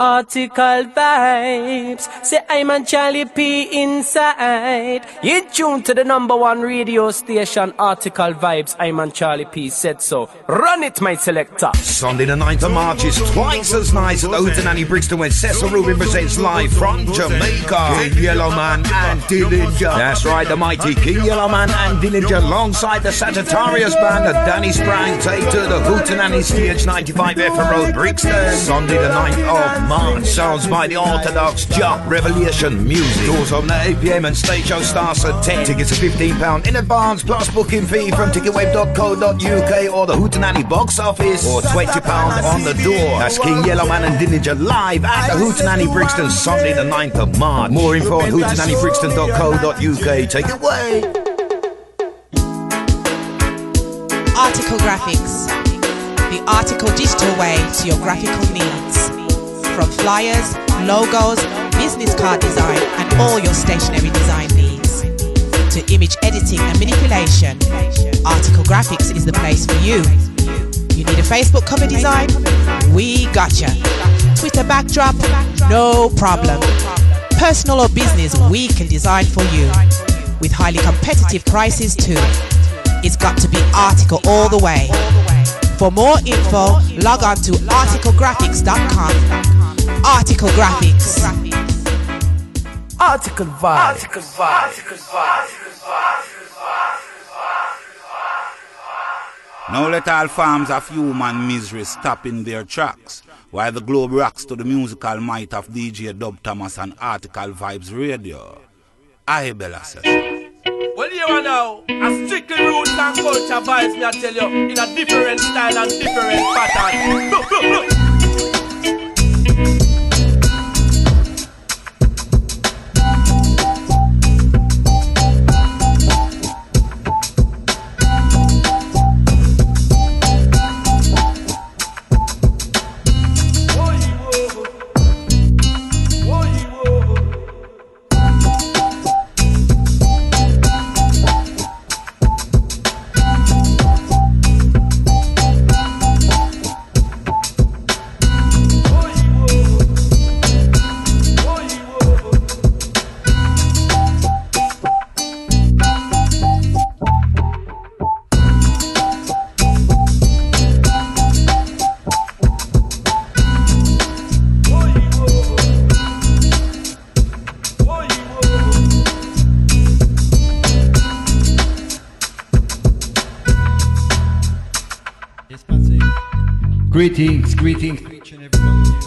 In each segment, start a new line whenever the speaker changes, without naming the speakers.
Article vibes. Say I'm on Charlie P inside. You tune to the number one radio station, Article vibes. I'm on Charlie P said so. Run it, my selector.
Sunday the 9th of March is twice as nice at the Hootenanny Brixton when Cecil Rubin presents live from Jamaica. King Yellowman and Dillinger. That's right, the mighty King Yellowman and Dillinger alongside the Sagittarius band and Danny Sprang take to the Hootenanny stage 95 Effra Road, Brixton. Sunday the 9th of March. Sounds by the Orthodox Jock Revelation Music. Doors open at 8 pm and stage show starts at 10. Tickets are £15 in advance plus booking fee from ticketwave.co.uk or the Hootenanny box office or £20 on the door. That's King Yellowman and Dillinger live at the Hootenanny Brixton Sunday the 9th of March. More info at hootenannybrixton.co.uk. Take it away.
Article Graphics. The article digital way to your graphical needs from flyers, logos, business card design, and all your stationery design needs. To image editing and manipulation, Article Graphics is the place for you. You need a Facebook cover design? We gotcha. Twitter backdrop? No problem. Personal or business, we can design for you. With highly competitive prices too. It's got to be Article all the way. For more info, log on to articlegraphics.com Article Graphics.
Article Vibes. Article Vibes.
Now let all forms of human misery stop in their tracks while the globe rocks to the musical might of DJ Dub Thomas and Article Vibes Radio. I Bella says.
Well, you are now a strictly roots and culture vibes, me I tell you, in a different style and different pattern. Look, look, look thank you
Greetings, greetings to each and every one of you.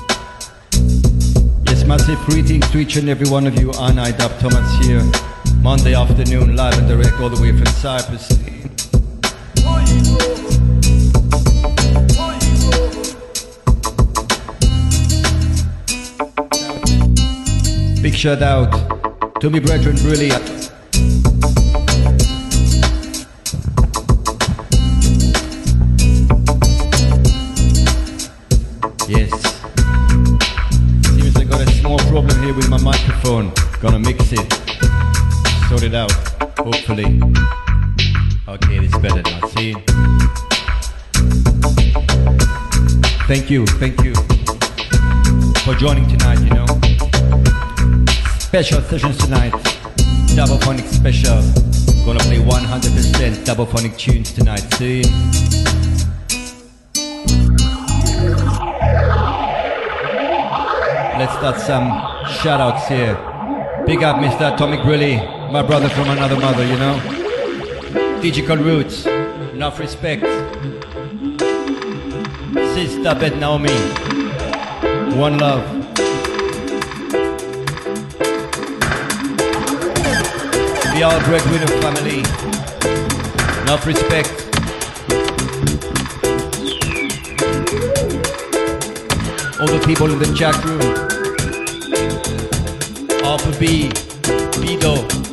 Yes, massive greetings to each and every one of you. And I, Dub Thomas here, Monday afternoon, live and direct all the way from Cyprus. Big shout out to me brethren, brilliant. Thank you, thank you for joining tonight, you know. Special sessions tonight. Double phonic special. Gonna play 100% double phonic tunes tonight. See? Let's start some Shoutouts here. Big up Mr. Atomic Brilly, my brother from another mother, you know. Digital Roots, enough respect. Sister Bet Naomi, one love. The All Breadwinner family, enough respect. All the people in the chat room, Alpha B, Bido.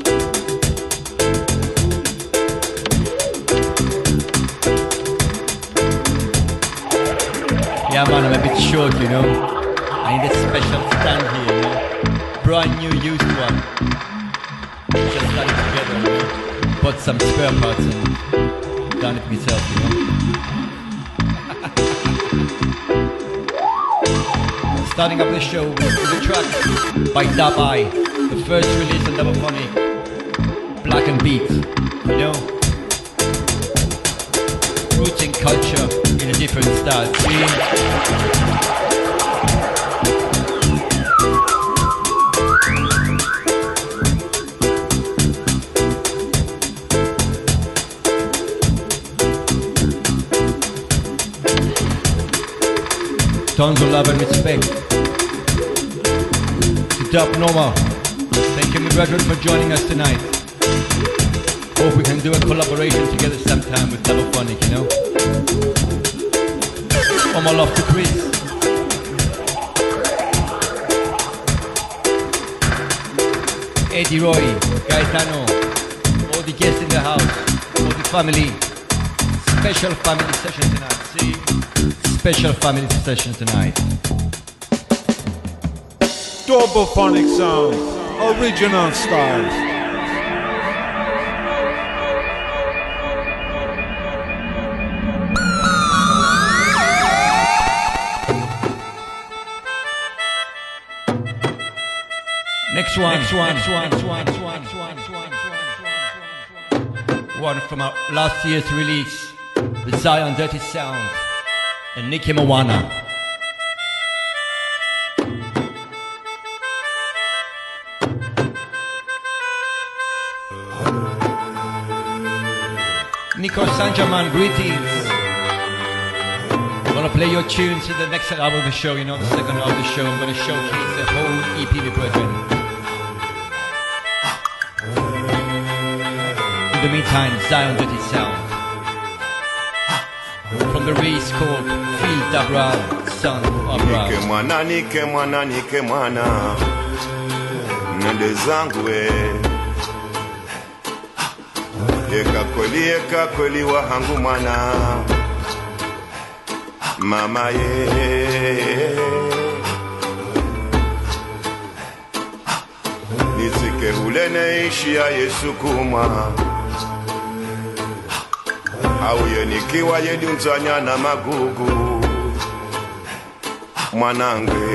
You know. I need a special stand here, you know. Brand new used one. Just got it together, you know. Some spare parts and done it myself, you know. Starting up the show with a track by Eye, the first release on Double Phonic, Black and Beat. You know, rooting culture in a different style. See? Tons of love and respect. To Dub Noma. Thank you, my brethren, for joining us tonight. Hope we can do a collaboration together sometime with Double you know? All my love to Chris. Eddie Roy, Gaetano, all the guests in the house, all the family. Special family session tonight, see? Special family session tonight.
Double phonic sound, original styles.
Next one, next one, next one, next one, next one, next one, next one, next one. One from our last year's release, the Zion Dirty Sound, and Nicky Moana. Nico Sanjaman, greetings. I'm gonna play your tunes in the next album of the show, you know, the second half of the show. I'm gonna showcase the whole EP, my brethren. In the meantime, Zion Dirty Sound. From the race called Dabral, son of
Nike mwana. Nike mwana nike mwana nende zangu we. Yeka kweli yeka kweli wahangu mwana. Mama ye. Nizike hulene neishi ya yesu kumwa. Auye nikiwa yedunzanya na magugu mwanangwe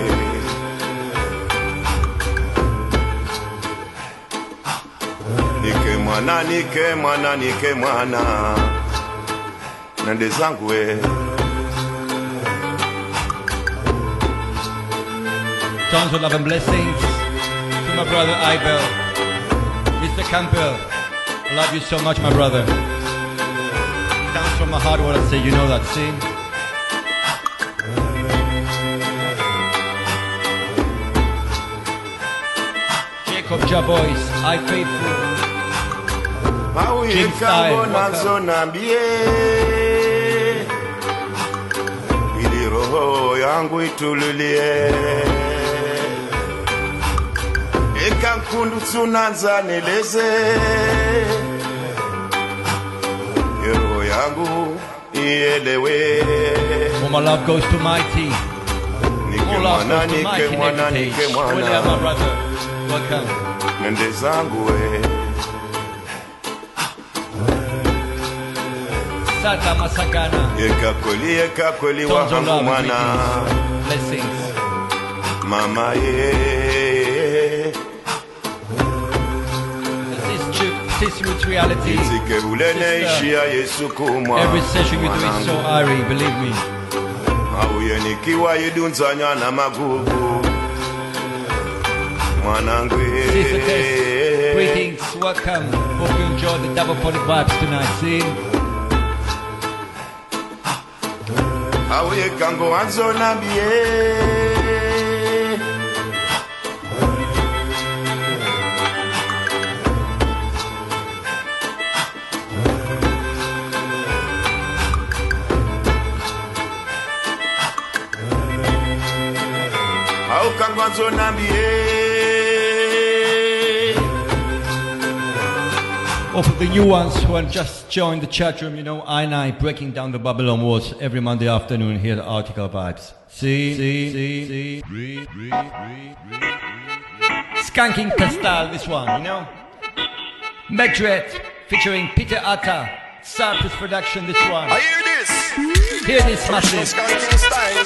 nike mwana nike mwana nike mwana nende zangu
Tons of love and blessings to my brother Ibel. Mr. Campbell, I love you so much, my brother. Comes from my heart what I say, you know that, see? Jacob Jabois, I faithful. King style,
kambo nazo nambie ili roho yangu itululie eka nkundu tsunanza neleze roho yangu ielewe
my love goes to Mighty. All love goes to
nike
Mighty
mwana
Heritage.
nike
Well, yeah, my
mwana
brother. Welcome.
Nende zangu we
Sata Masakana.
eka kweli eka kweli
Tons of
wahangu
love and
mwana.
Blessings.
mama ye
This is true. This is reality.
Nizike ulene ishi ya Yesu kumwa
Every session we do is so airy, believe me.
auye nikiwa yidunzanya na magugu mwanangu
Sister eh. greetings, welcome. Hope you enjoy the double body vibes tonight. See?
auye kango wanzo nambie au kango wanzo nambie
Or for the new ones who have just joined the chat room, you know, I and I breaking down the Babylon walls every Monday afternoon here at Article Vibes. See? See? See? See? Skanking Castal, this one, you know? Megdred featuring Peter Atta. Cyprus Production, this one.
I hear this.
Hear this massive.
Skanking style.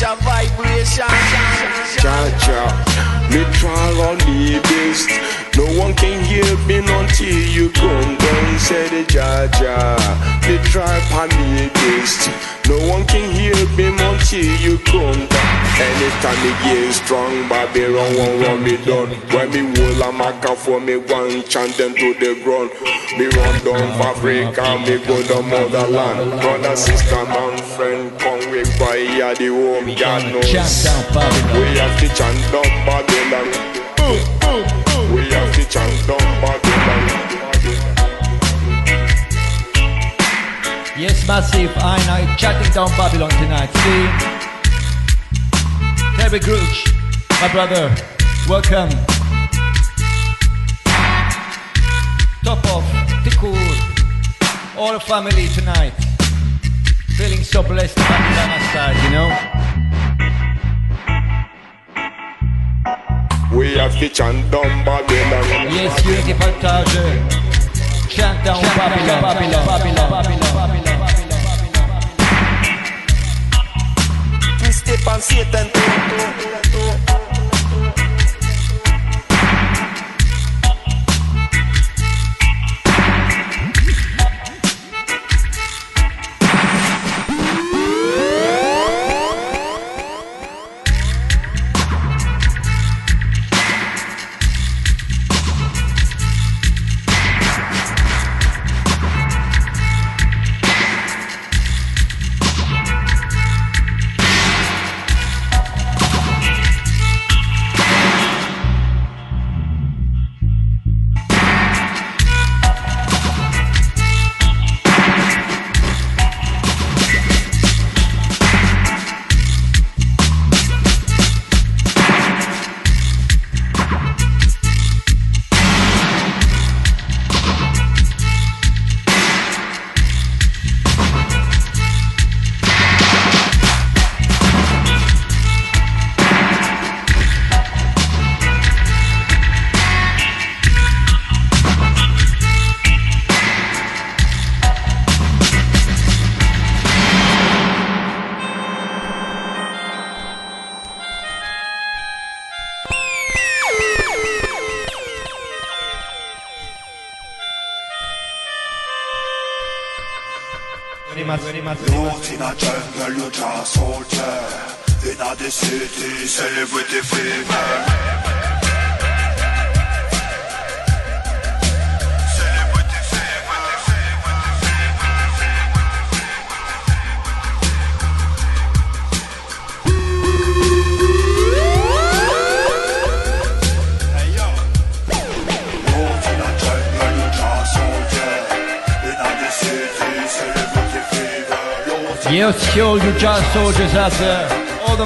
your vibration.
Cha cha, me try on the best. No one can hear me until you come down. Say the ja ja, me try on the best. No one can hear me until you come down. Anytime me get strong, Babylon won't run me down. When me hold a microphone, me one chant them to the ground. Me run down Africa, me go to motherland. Brother, sister, man, friend, come we buy the home, God knows.
Chant down Babylon.
We have to chant down Babylon. We have to chant down Babylon.
Yes, massive. I know. Chatting down Babylon tonight. See, Terry Grooch, my brother. Welcome. Top of Tikur, all family tonight. Feeling so blessed to have you by my side, you know.
We have to chant down Babylon.
Yes, unity partage. Chant down Babylon, Babylon, Babylon, Babylon, Babylon.
Me step on Satan
soldiers out there. All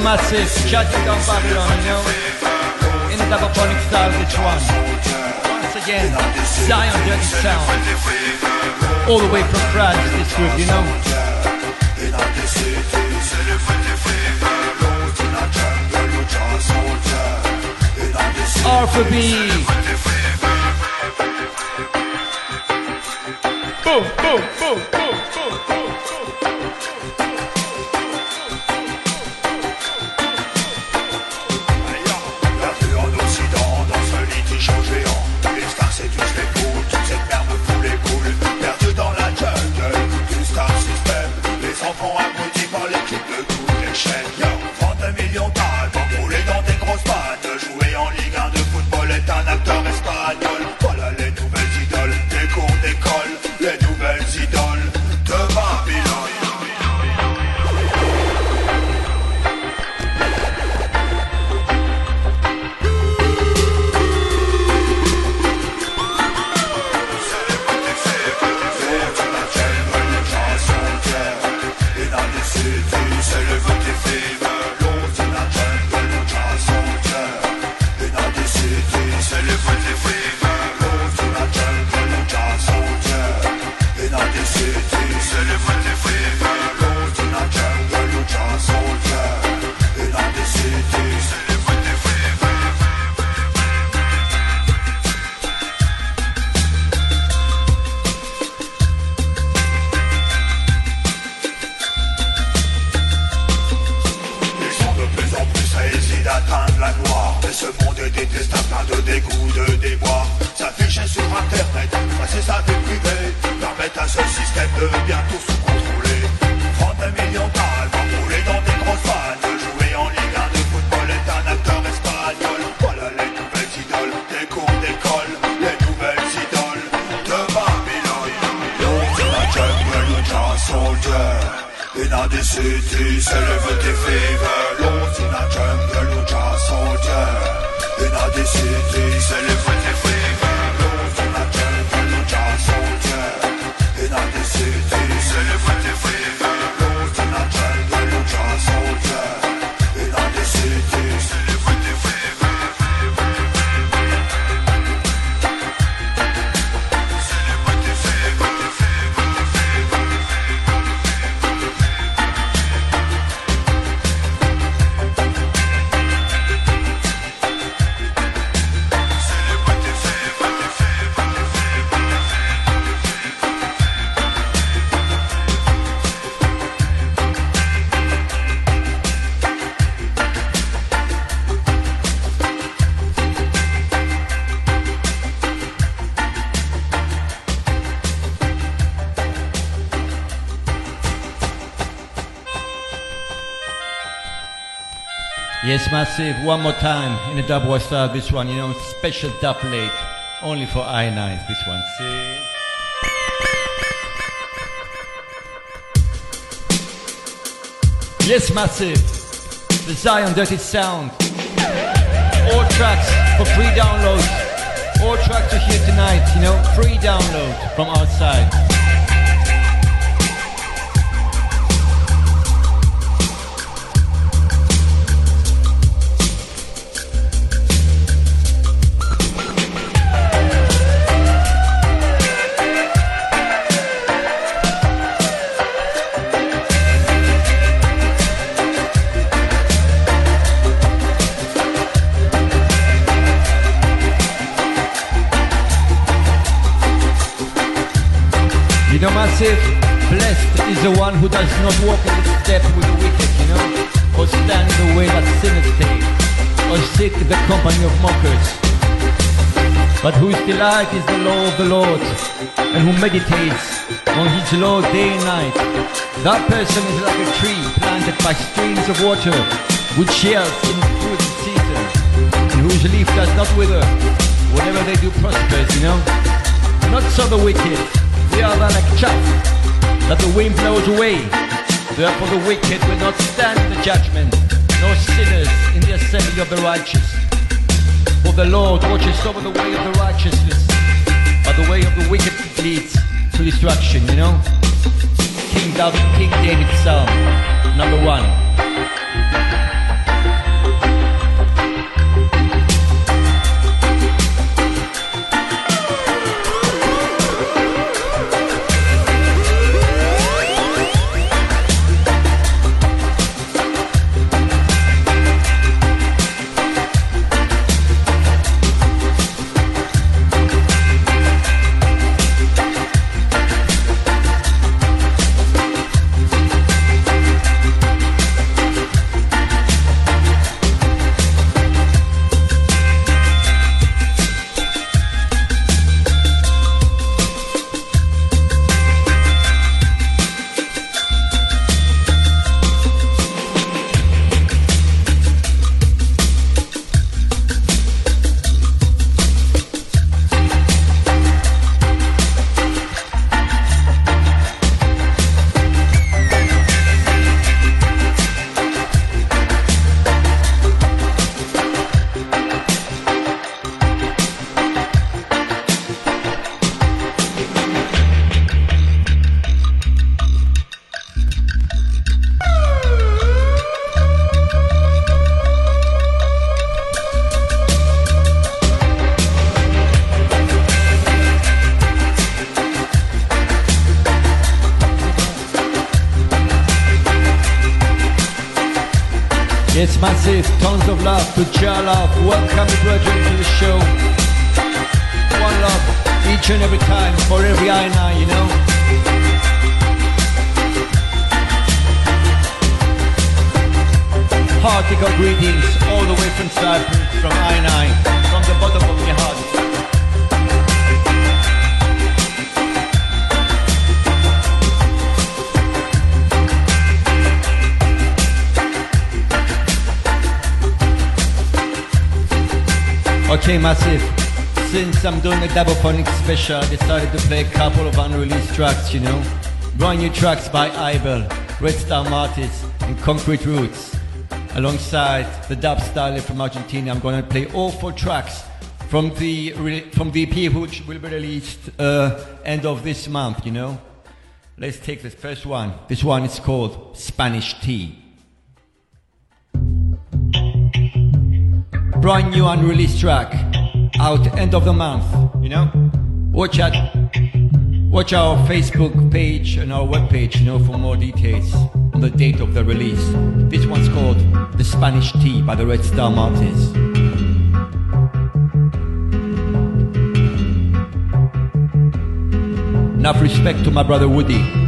Yes, massive. One more time in the dub style. This one, you know, special dub late, only for I nines. This one. See. Yes, massive. The Zion Dirty Sound. All tracks for free download. All tracks to hear tonight, you know, free download from outside. Who does not walk in the step with the wicked, you know, or stand in the way that sinners take, or in the company of mockers. But whose delight is the law of the Lord, and who meditates on his law day and night. That person is like a tree planted by streams of water, which yields in fruit in season, and whose leaf does not wither. Whatever they do prospers, you know. Not so the wicked. They are like chaff that the wind blows away. Therefore the wicked will not stand the judgment, nor sinners in the assembly of the righteous. For the Lord watches over the way of the righteousness, but the way of the wicked leads to destruction, you know? King David, King David's Psalm, number one. Since I'm doing a double phonic special, decided to play a couple of unreleased tracks, you know. Brand new tracks by Ibel. Red Star Martis and Concrete Roots. Alongside the dub style from Argentina, I'm going to play all four tracks from the from the EP which will be released uh, end of this month. You know, let's take this first one. This one is called Spanish Tea. Brand new unreleased track out end of the month. You know, watch out. Watch our Facebook page and our webpage, you know, for more details on the date of the release. This one's called The Spanish Tea by the Red Star Martins. Enough respect to my brother Woody.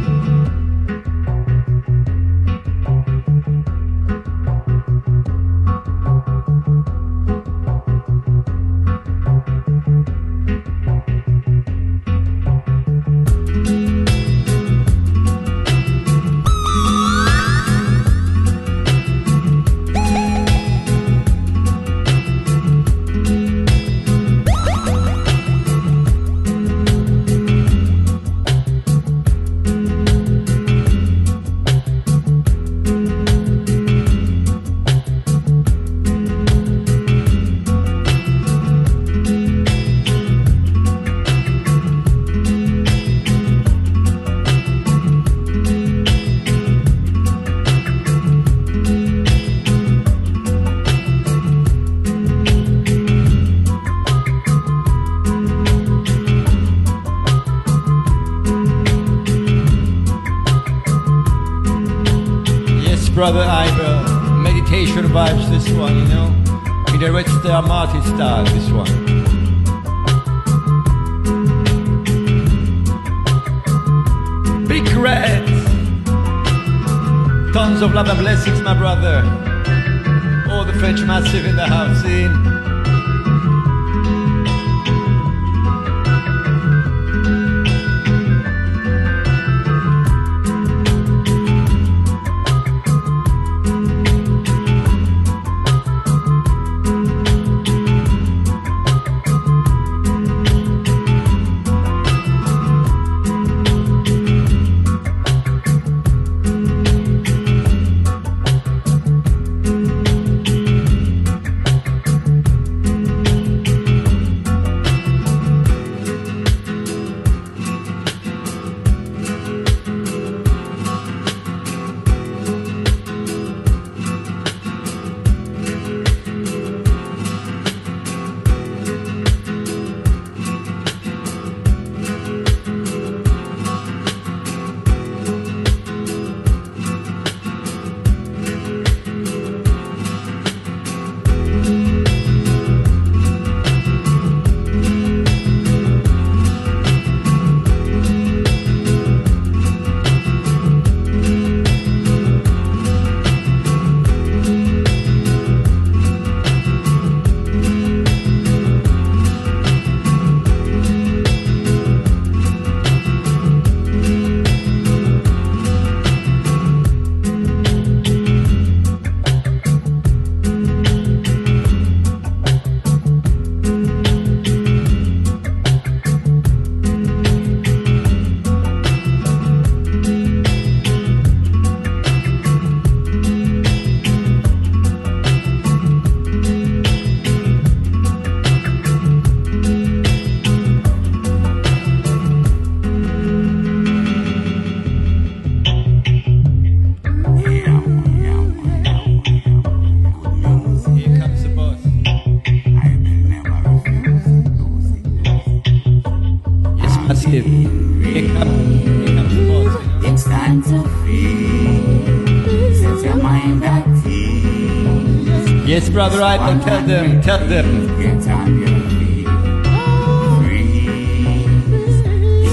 Ivan, tell them, tell them.
Get on your feet.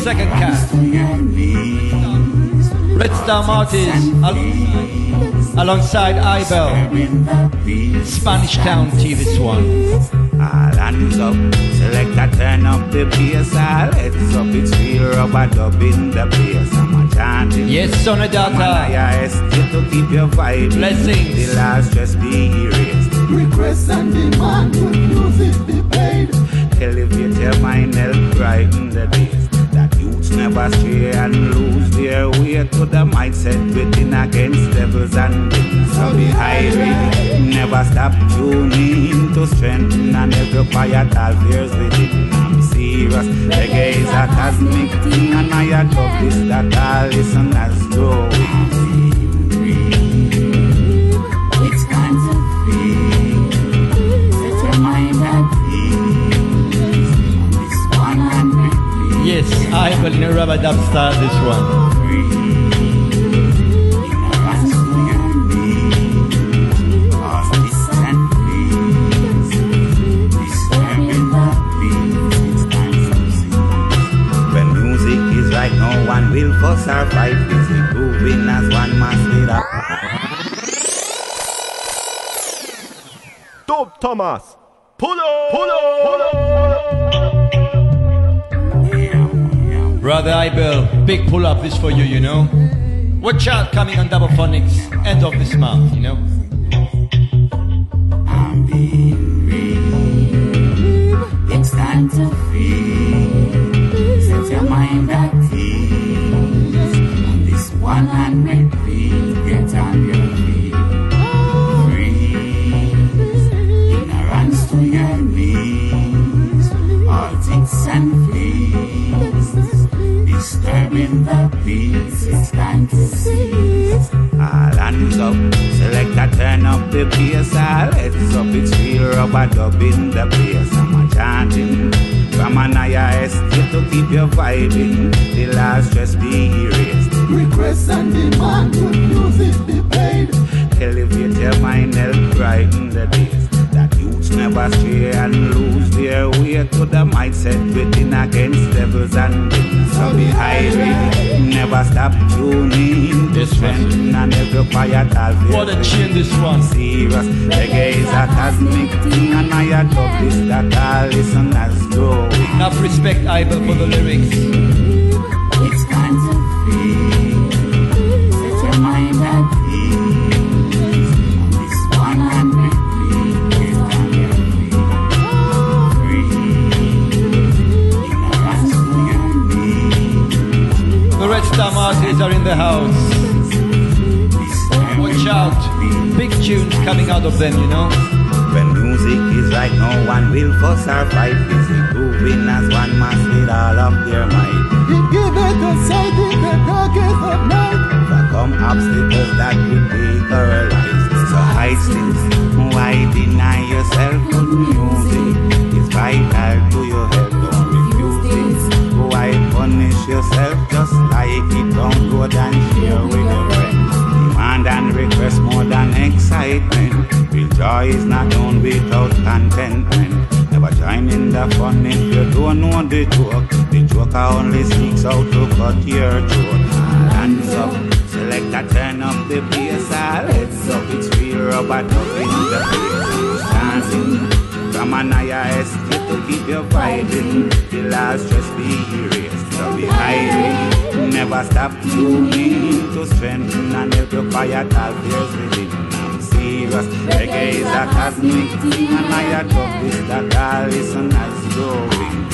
Second cast. Red Star Martis al- alongside Ibel. Spanish Town T this one.
All hands up, select a turn up the bass, heads up, it's real rubber dub in the bass. I'm a chanting.
Yes, Sonadata.
Man, I still to keep your vibe.
Blessings.
The last just be erased.
Request and demand good music be paid.
Tell if you tell mine help brighten the days. That youths never stray and lose their their way to the mindset within against devils and demons. So be hiring, never stop tuning to strengthen and every quiet all fears within. I'm serious, reggae is a cosmic thing and I adopt this that all listeners growing.
It's time to feel. Set your mind at ease. On this one hundred
Yes, I will in a rubber dub style this one.
One will fuss or fight. Busy grooving as one must lead up.
Dub Thomas. Pull up, pull up, pull up.
Brother Ibel, big pull up is for you, you know. Watch out coming on Double Phonics, end of this month, you know.
It's time to feel. Set your mind at ease. On hundred feet, get on your feet. Freeze. Ignorance to your knees. All ticks and fleas. Disturbing the peace. It's time to cease.
All hands up, select a turn up the bass, all heads up, it's real rubber dub in the place. I'm a chanting from an estate to keep you vibing, the last stress be erased.
Request and demand, good music be played.
Elevate your mind, help brighten the days. That youths never stray and lose their way to the mindset within against devils and demons. So be hiring, never stop tuning This strengthen and every quiet all
What a tune this one.
Serious, reggae is a cosmic thing and I adopt this that all listeners grow.
Enough respect, Ibel, for the lyrics.
Knees.
The Red Star Martyrs are in the house. Watch out. Big tunes coming out of them, you know.
When music is right, no one will for or fight. Busy grooving as one must with all of their might.
It give it a sight in the darkest of night.
Overcome obstacles that would make our lives. So hide still, why deny yourself good music? It's vital to your health, don't refuse punish yourself just like it don't go and share with your friends? Demand and request more than excitement. Real joy is not known without contentment. Never join in the fun if you don't know the joke. The joker only seeks out to cut your throat. Hands up, select a turn up the bass, ah, all heads up. It's real rubber dub in the place. Dancing from an higher estate to keep you vibing. The last stress be erased. So be hiding, never stop tuning to strengthen and help you quiet all fears within. Serious, reggae is a cosmic thing, and I adopt this that all listeners growing.
It's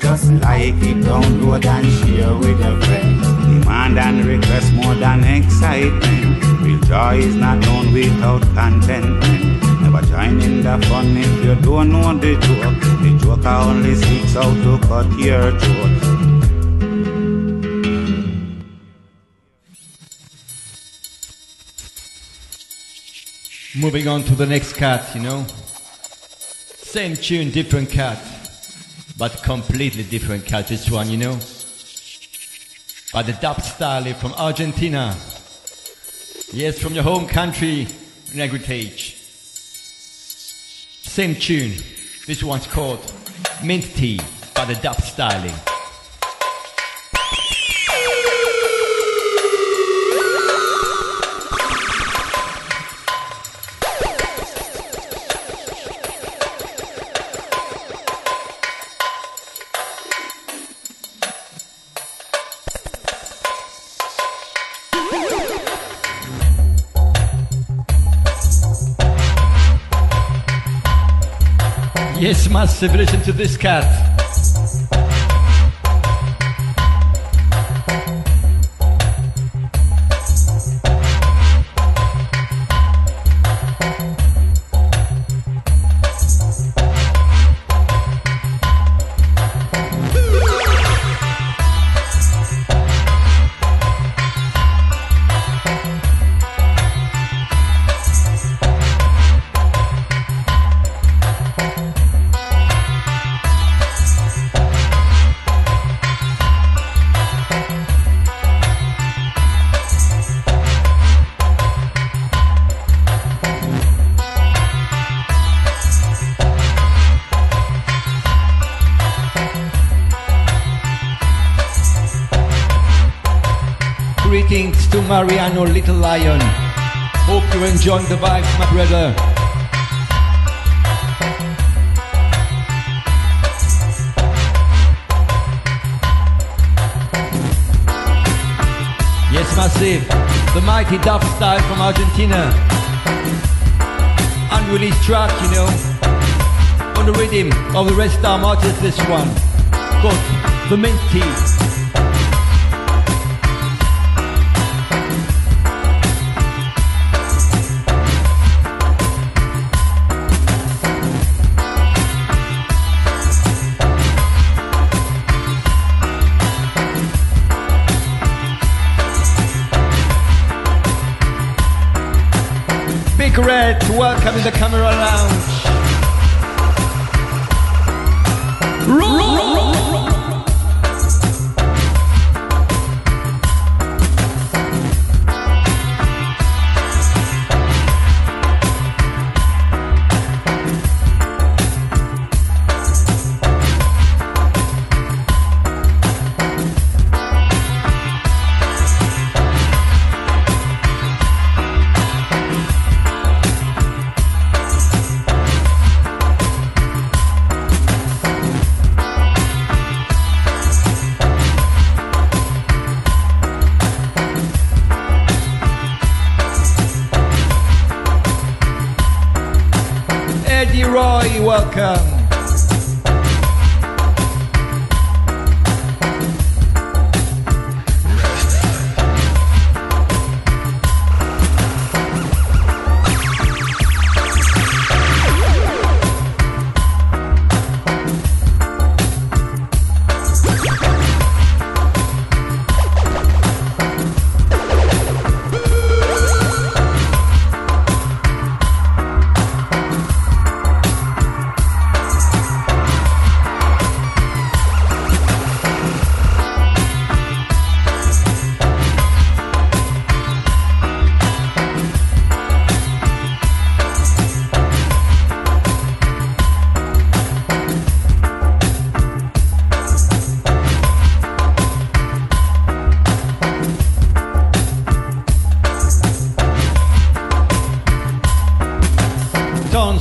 just like it? Download and share with your friends. Demand and request more than excitement. Real joy is not known without contentment. Never join in the fun if you don't know the joke. The joker only seeks out to cut your throat.
Moving on to the next cat, you know. Same tune, different cat. But completely different cat, this one, you know. By the dub style from Argentina. Yes, from your home country, Negritage. Same tune. This one's called Mint Tea. by the dub styling. Yes, massive, listen to this cat. Enjoying the vibes, my brother. Yes, massive. The mighty dub style from Argentina. Unreleased track, you know. On the rhythm of the Red Star Martyrs, this one. Called The Minty. Big Welcome the camera lounge.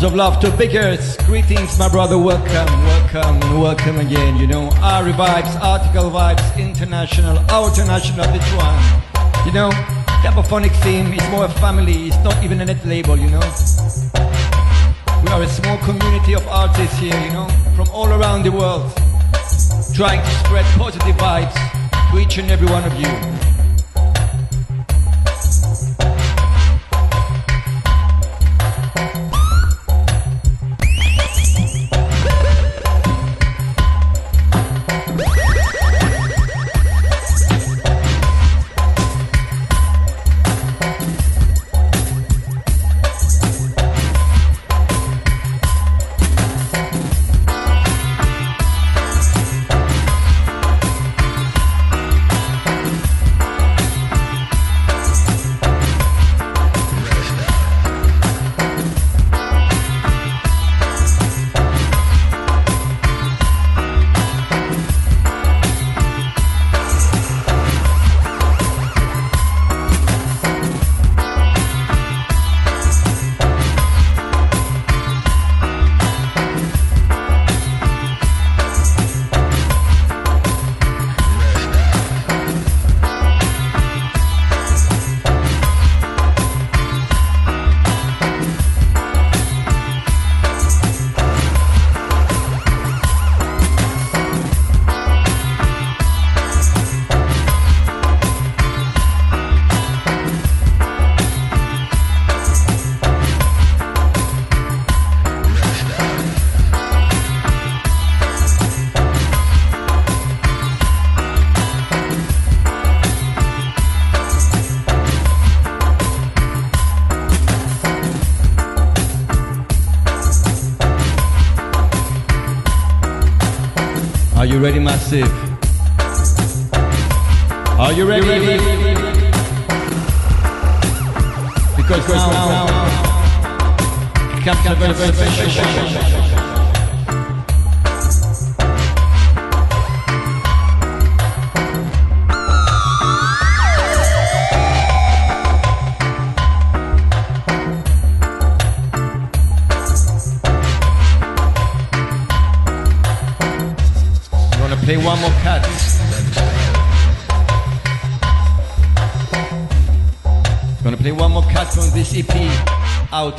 Of love to Biggers. Greetings, my brother. Welcome, welcome, and welcome again. You know, our Vibes, Article Vibes, International, our international, this one. You know, Capophonic theme is more a family. It's not even a net label, you know. We are a small community of artists here, you know, from all around the world, trying to spread positive vibes to each and every one of you.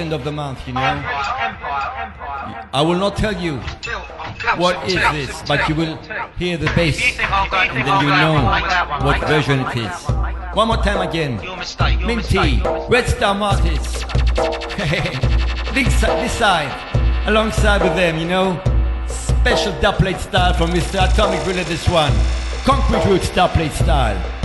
End of the month, you know. I will not tell you what is this, but you will hear the bass and then you know what version it is. One more time again. Minty, Red Star Martis. this, side, this side, alongside with them, you know. Special dubplate style from Mr. Atomic Relay, this one. Concrete Roots dubplate style.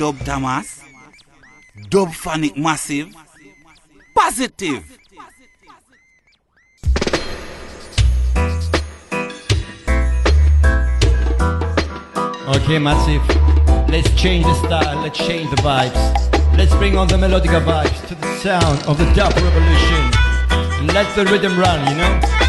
Dub
Thomas, Dub Phonic Massive, Positive.
Okay, Massive. Let's change the style, let's change the vibes. Let's bring on the melodic vibes to the sound of the dub revolution. Let the rhythm run, you know?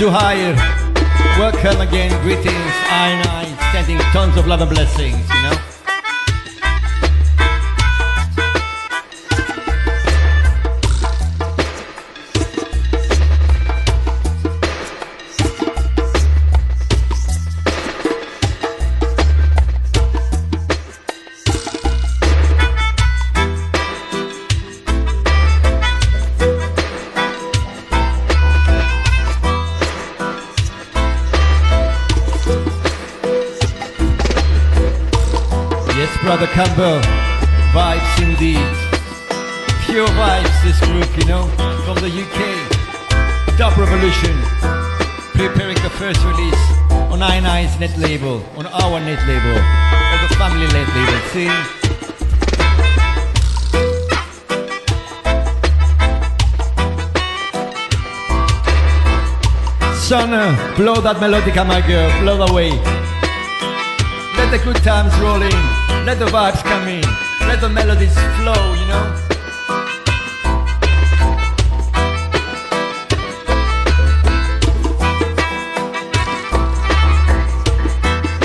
To higher. Welcome again, greetings, I and I, sending tons of love and blessings, Campbell. Vibes indeed. Pure vibes, this group, you know, from the UK. Dub Revolution. Preparing the first release on I9's net label, on our net label, or the family net label. See? Son, blow that melodica, my girl, blow away. Let the good times roll in, let the vibes come in. Let the melodies flow, you know?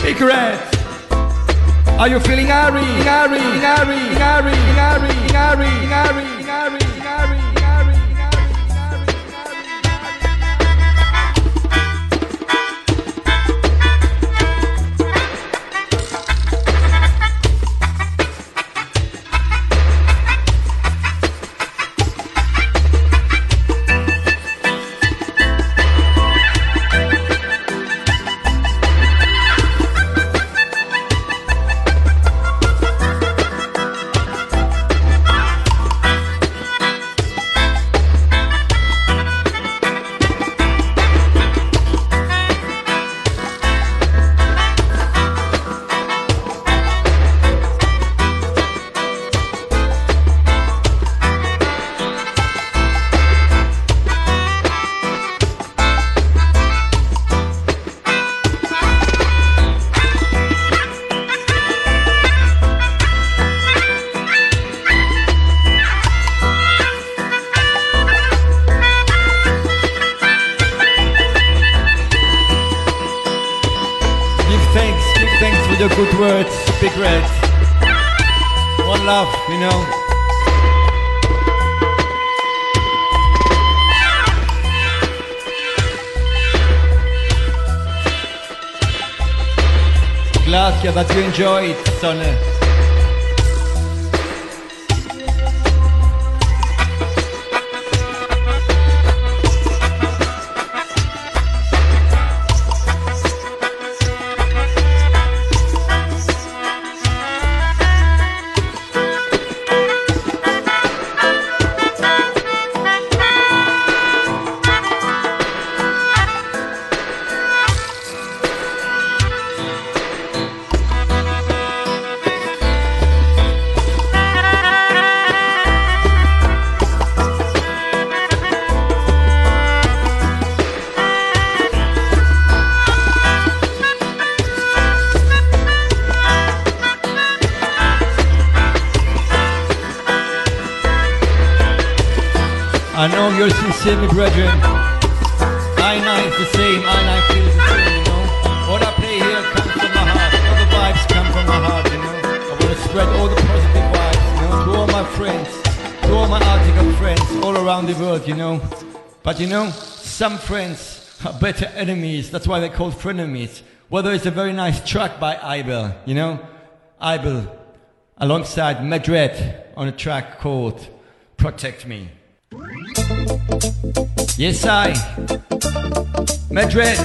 Secret. Are you feeling airy, airy, airy, airy, airy, airy, airy, airy? Glad that you enjoyed, Sonne. Sincere, my brethren. I know it's the same, I know feels the same, you know. What I play here comes from my heart, all the vibes come from my heart, you know. I want to spread all the positive vibes, you know, to all my friends, to all my article friends all around the world, you know. But you know, some friends are better enemies, that's why they're called frenemies. Whether it's a very nice track by Ibel, you know, Ibel alongside Madred on a track called Protect Me. Yes, I. Madrid.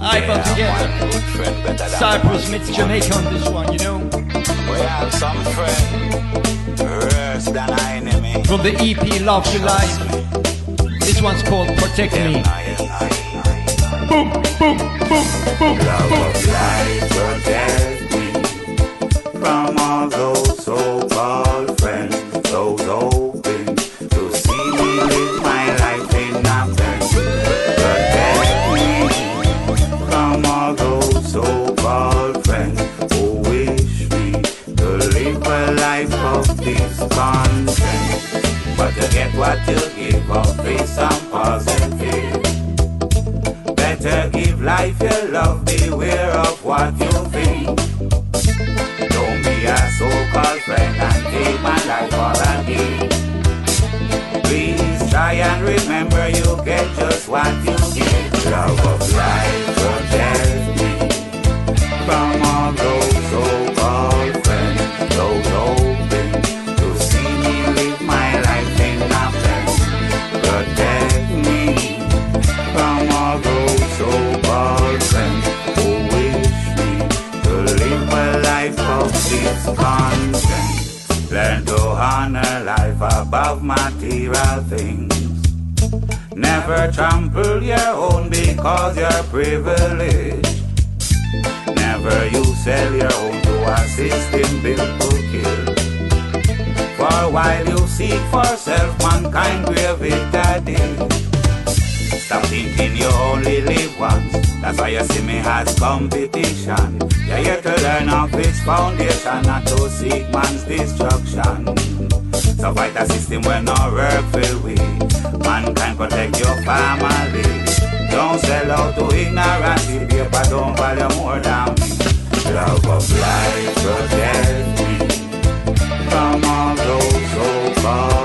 I got together. Cyprus meets Jamaica on this one, you know.
We have some friend worse than enemy.
From the EP Love to Life. This one's called Protect Me. Boom, boom, boom, boom,
Love of life protect to give up, face some positive. Better give life your love, beware of what you think. Don't be a so-called friend and take my life for a game. Please try and remember you get just what you give. Love of life protect things. Never trample your own because you're privileged. Never you sell your own to a system built to kill. For while you seek for self, mankind grave it a. Stop thinking you only live once. That's why you see me as competition. You're here to learn of its foundation, not to seek man's destruction. So fight a system where no work will we. Mankind protect your family. Don't sell out to ignorance. The paper don't value more than me. Love of life protect me from all those so-called friends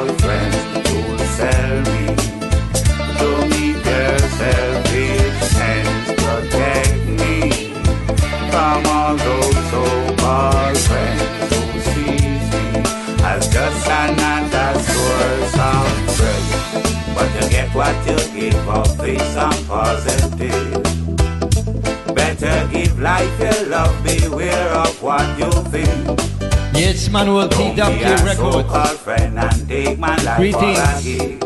what you give of face and positive. Better give life your love, beware of what you think.
Yes, Manuel TW Records.
friend and take my life
Greetings.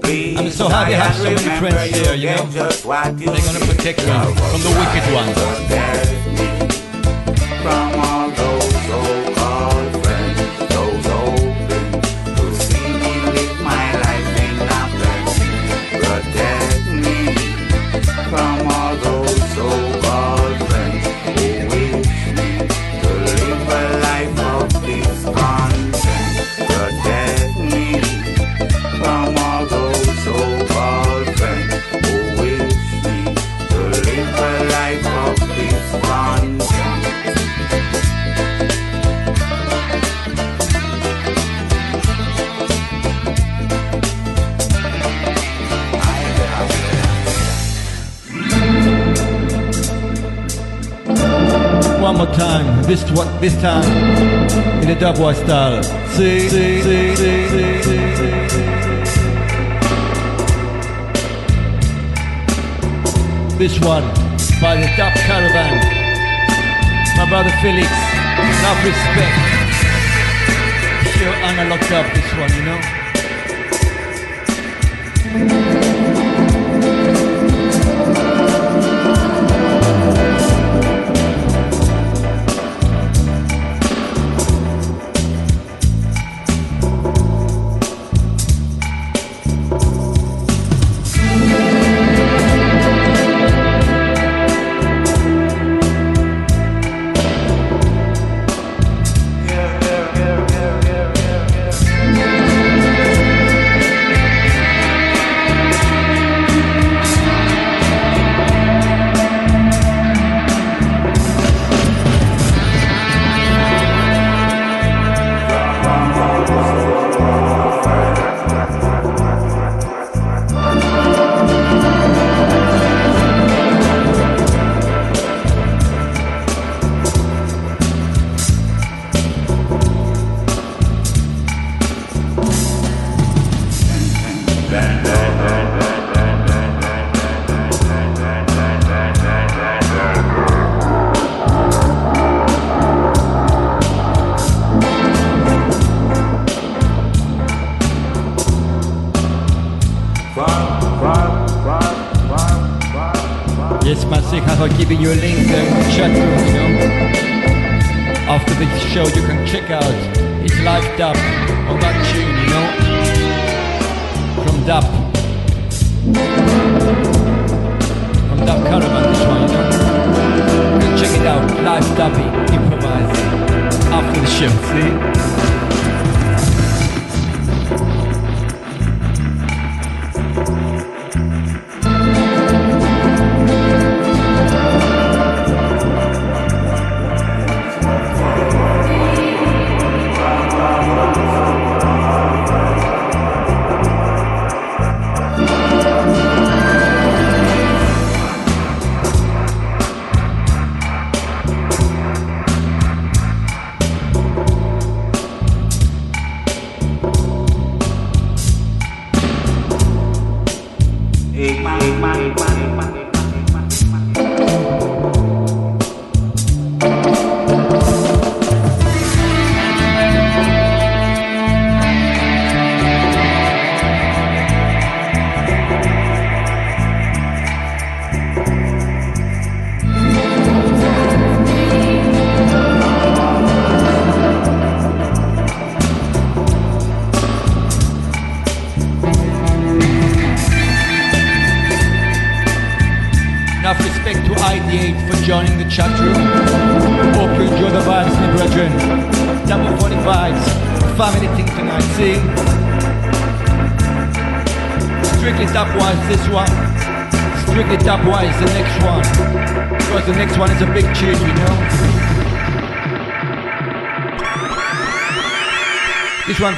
Please,
I'm so happy to have so many friends here, you know.
you
They're gonna protect me from the wicked ones. This time in the dubboy style. See, see, see, see, see, see, see. This one by the Dub Caravan. My brother Felix. Enough respect. Sure analog dub this one, you know.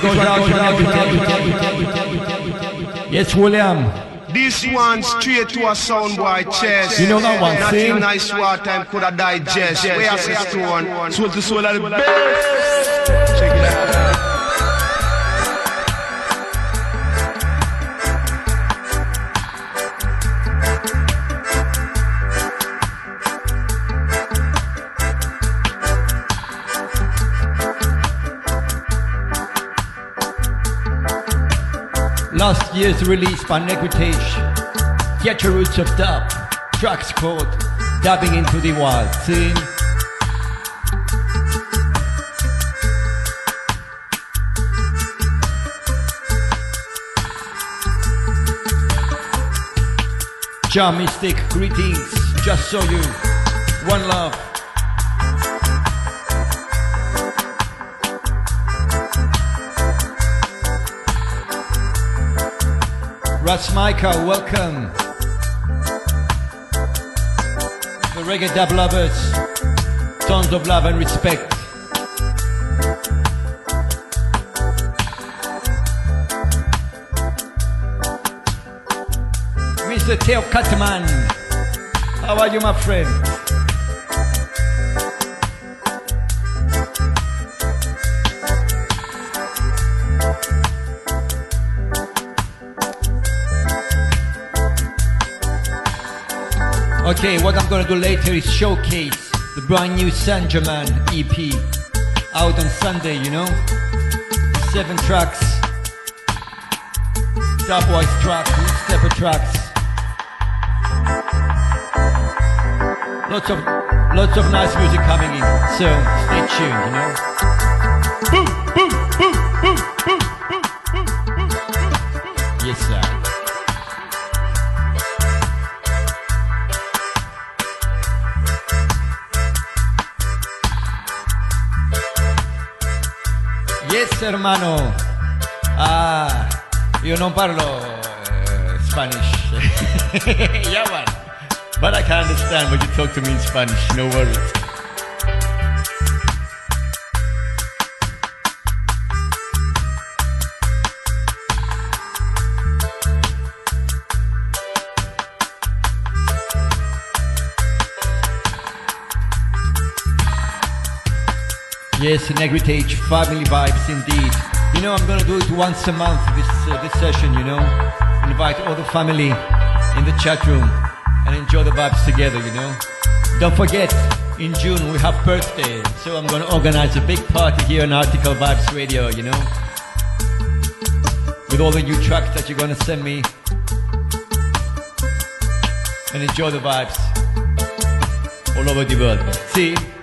Goes out to everybody. Yes, William.
This one straight to a soundboy chest.
You know that one,
Not
sing.
nice war time could have digest. Where is this one? Soul to soul of the best.
Year's release by Negritage, Get Your Roots of Dub, tracks called Dabbing into the Wild. See? Ja Mystic, greetings, just so you. One love. Rasmaika, welcome. The reggae dub lovers, tons of love and respect. Mr. Theo Cutman, how are you, my friend? Okay, what I'm gonna do later is showcase the brand new San German EP out on Sunday, you know? Seven tracks, stepwise tracks, stepper tracks. Lots of lots of nice music coming in, so stay tuned, you know? Hermano. Ah, io non parlo eh, Spanish. yeah, man. But I can understand when you talk to me in Spanish. No worries. Yes, Negritage family vibes indeed. You know, I'm gonna do it once a month. This uh, this session, you know, invite all the family in the chat room and enjoy the vibes together. You know, don't forget in June we have birthday, so I'm gonna organize a big party here on Article Vibes Radio. You know, with all the new tracks that you're gonna send me, and enjoy the vibes all over the world. See.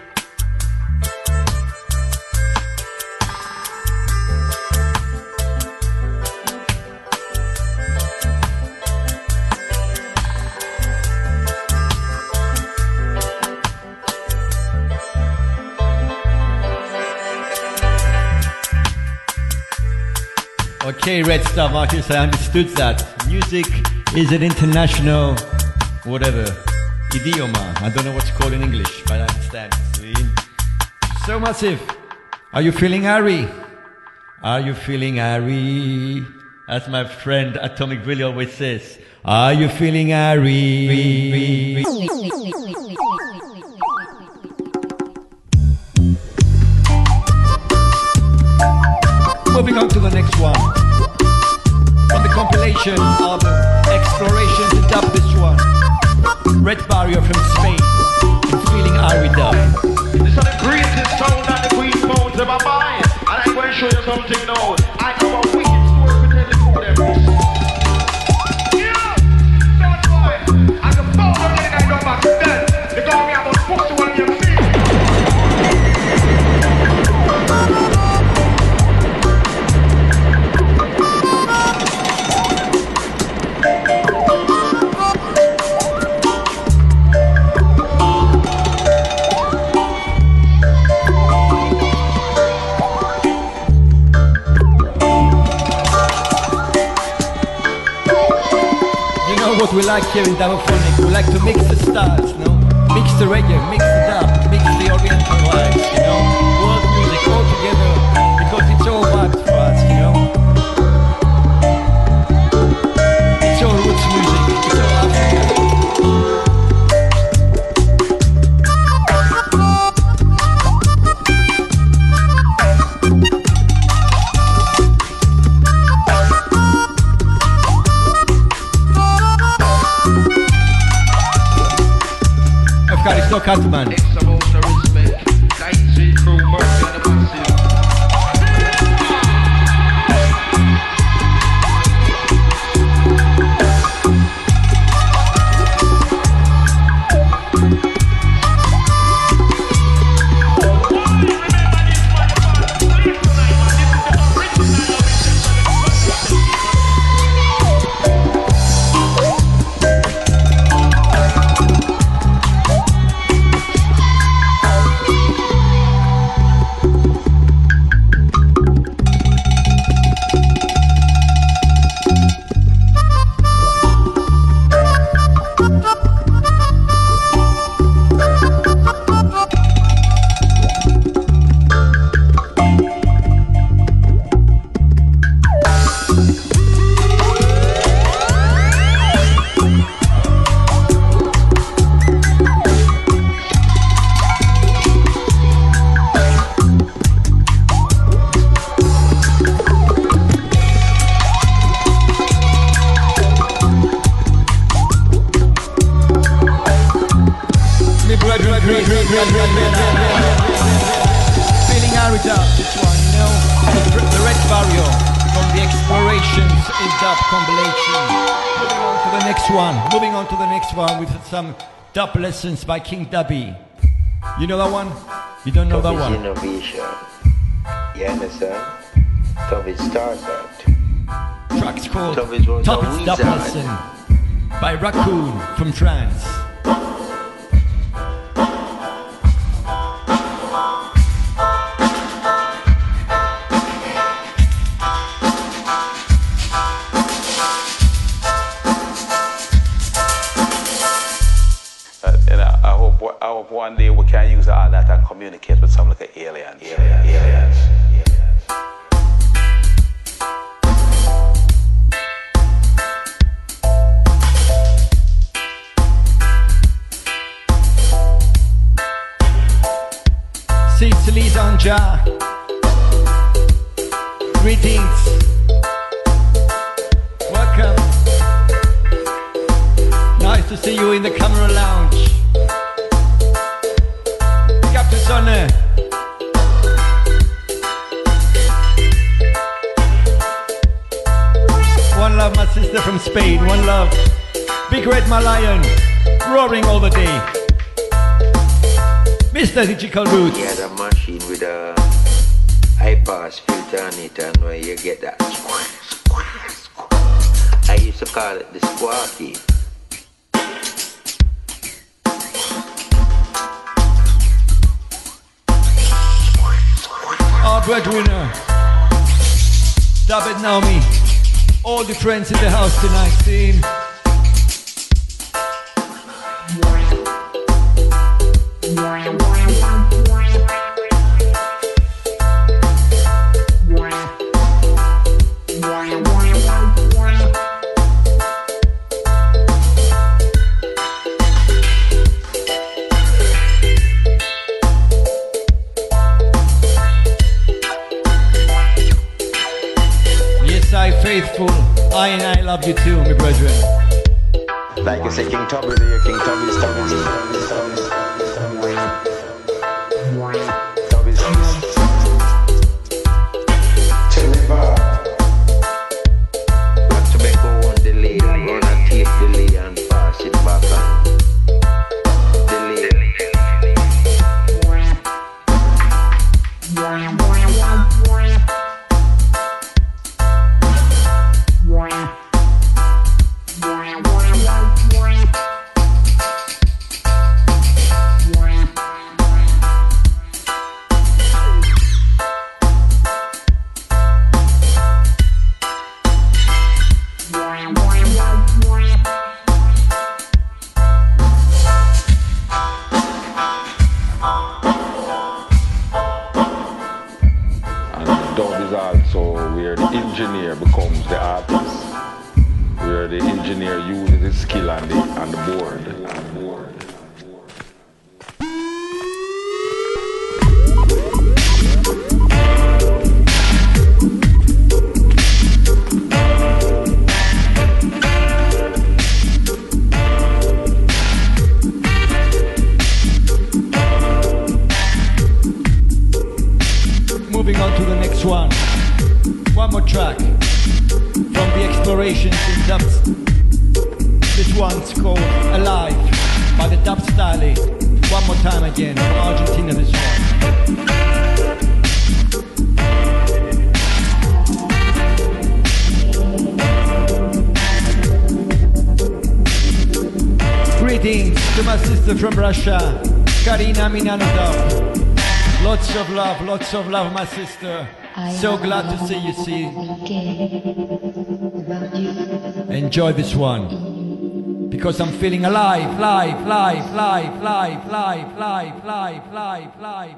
Okay, Red Star Marcus, I understood that. Music is an international, whatever, idioma. I don't know what's called in English, but I understand. See? So massive. Are you feeling airy? Are you feeling airy? As my friend Atomic Billy always says. Are you feeling airy? Moving on to the next one. Compilation album Exploration to dub this one. Red Barrier from Spain. Feeling Ari dub.
This is the greatest sound that the Queen phones ever buy. And I'm going to show you something now. I have a wicked
what we like here in Damophonic. We like to mix the styles, you know? Mix the reggae, mix the dub, mix the oriental vibes, you know? Katman. Lessons by King Tubby. You know that one? You don't know that
Tubby's
one?
innovation. You understand? Tubby's startup.
Track's called
Tubby's a
Tubby's Dub. Lesson by Raccoon from France. Red Malayan. Roaring all the day. Mr. Digital Roots.
He had a machine with a high pass filter on it, and where you get that squash, squash, squash. I used to call it the squawky.
Our breadwinner. David Naomi. All the friends in the house tonight, team. Love you too, my brethren.
Like I say, King Tubby's here, King Tubby's, Tubby's, Tubby's,
sister. I so glad to see you, see. Enjoy this one. Because I'm feeling alive,
fly, fly, fly, fly, fly, fly, fly, fly.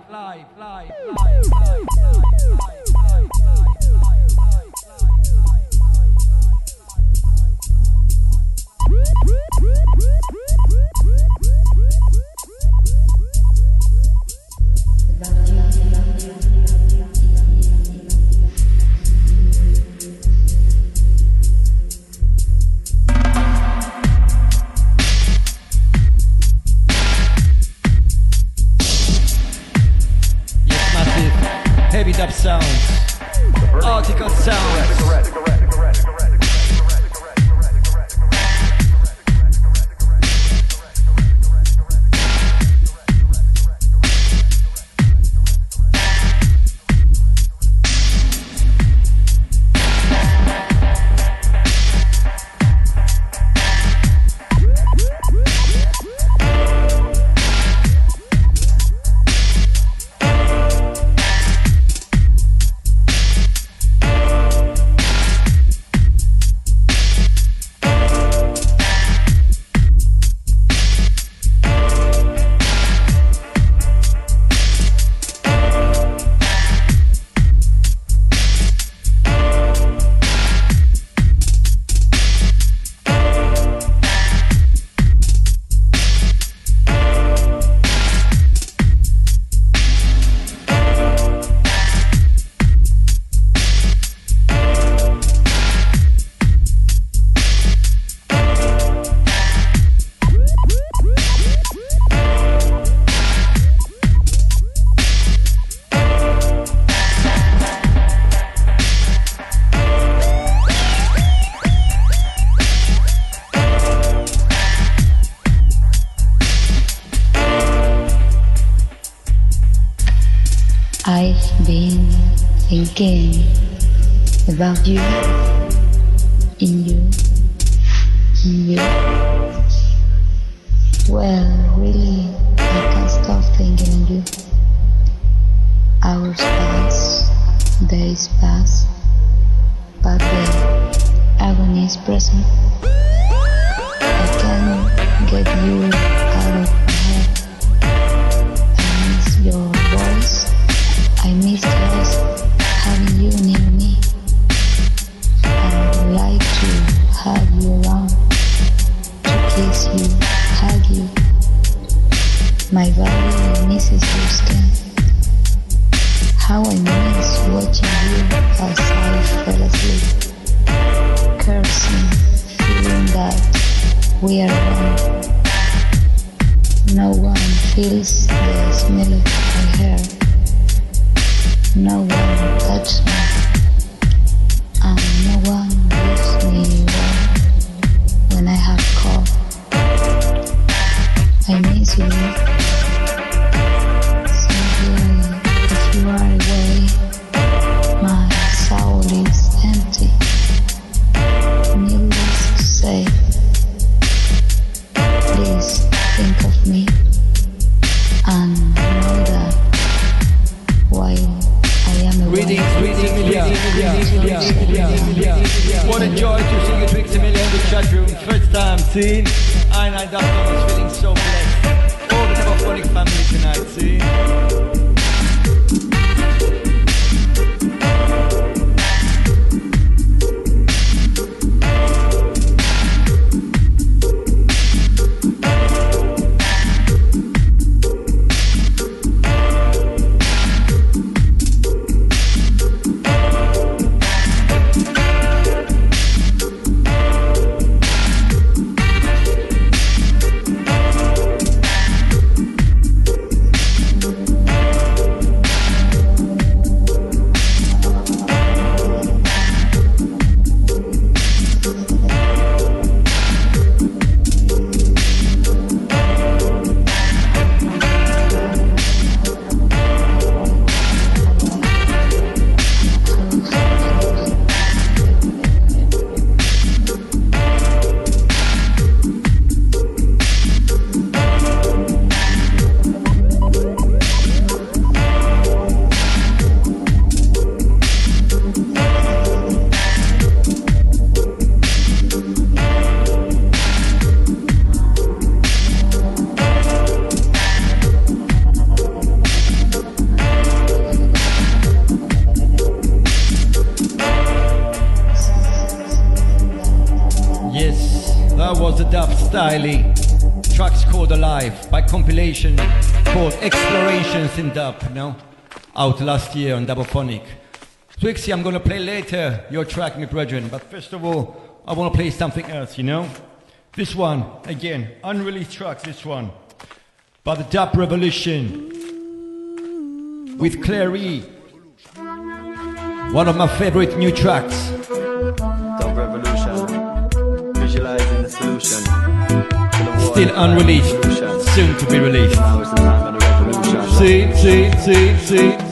out
last year on Double Twixie, I'm going to play later your track, my brethren. But first of all, I want to play something else, you know? This one, again, unreleased track, this one. By the Dub Revolution. With Clary. One of my favorite new tracks.
Dub Revolution. Visualizing the solution.
Still unreleased. Soon to be released. See, see, see, see.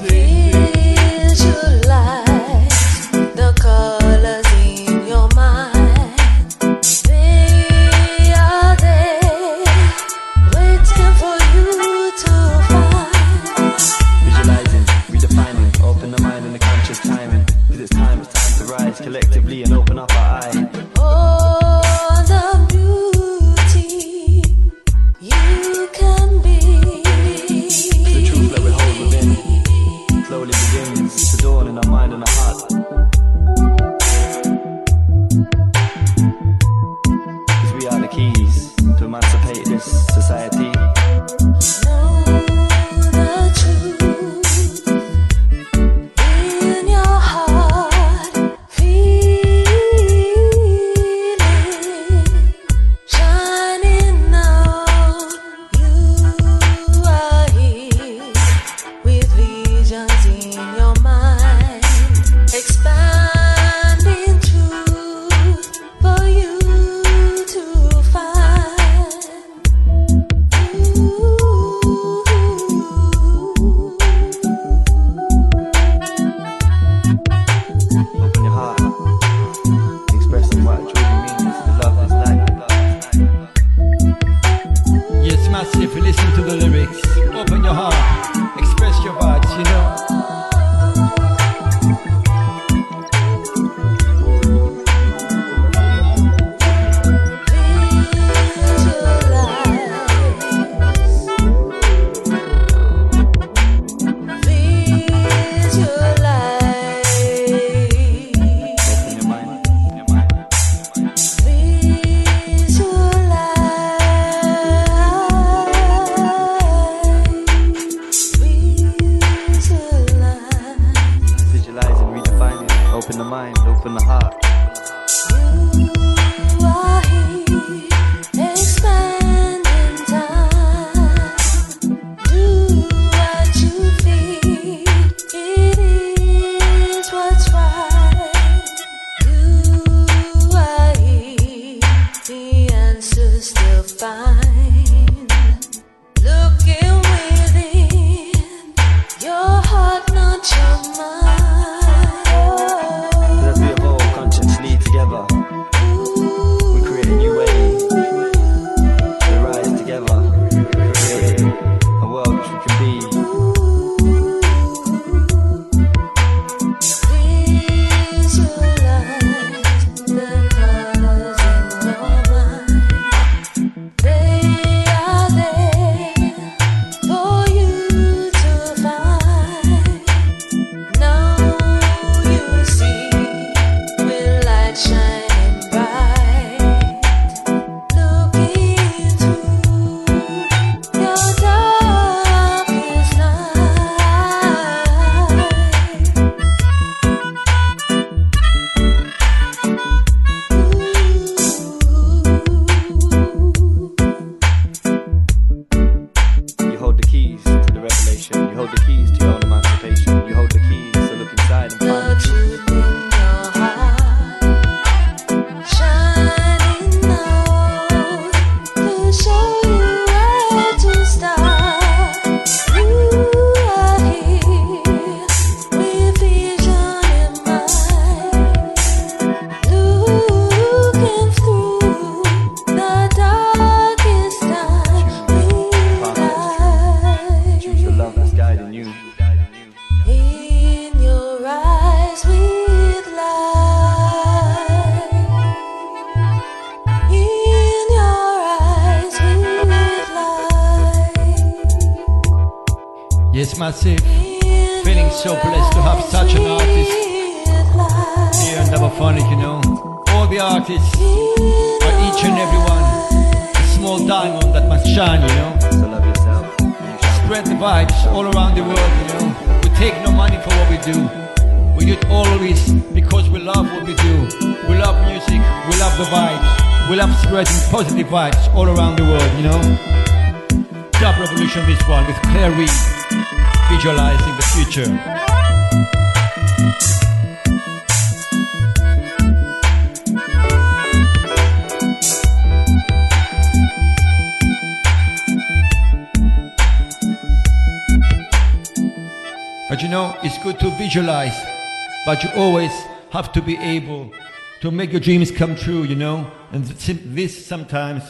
Make your dreams come true, you know? And this sometimes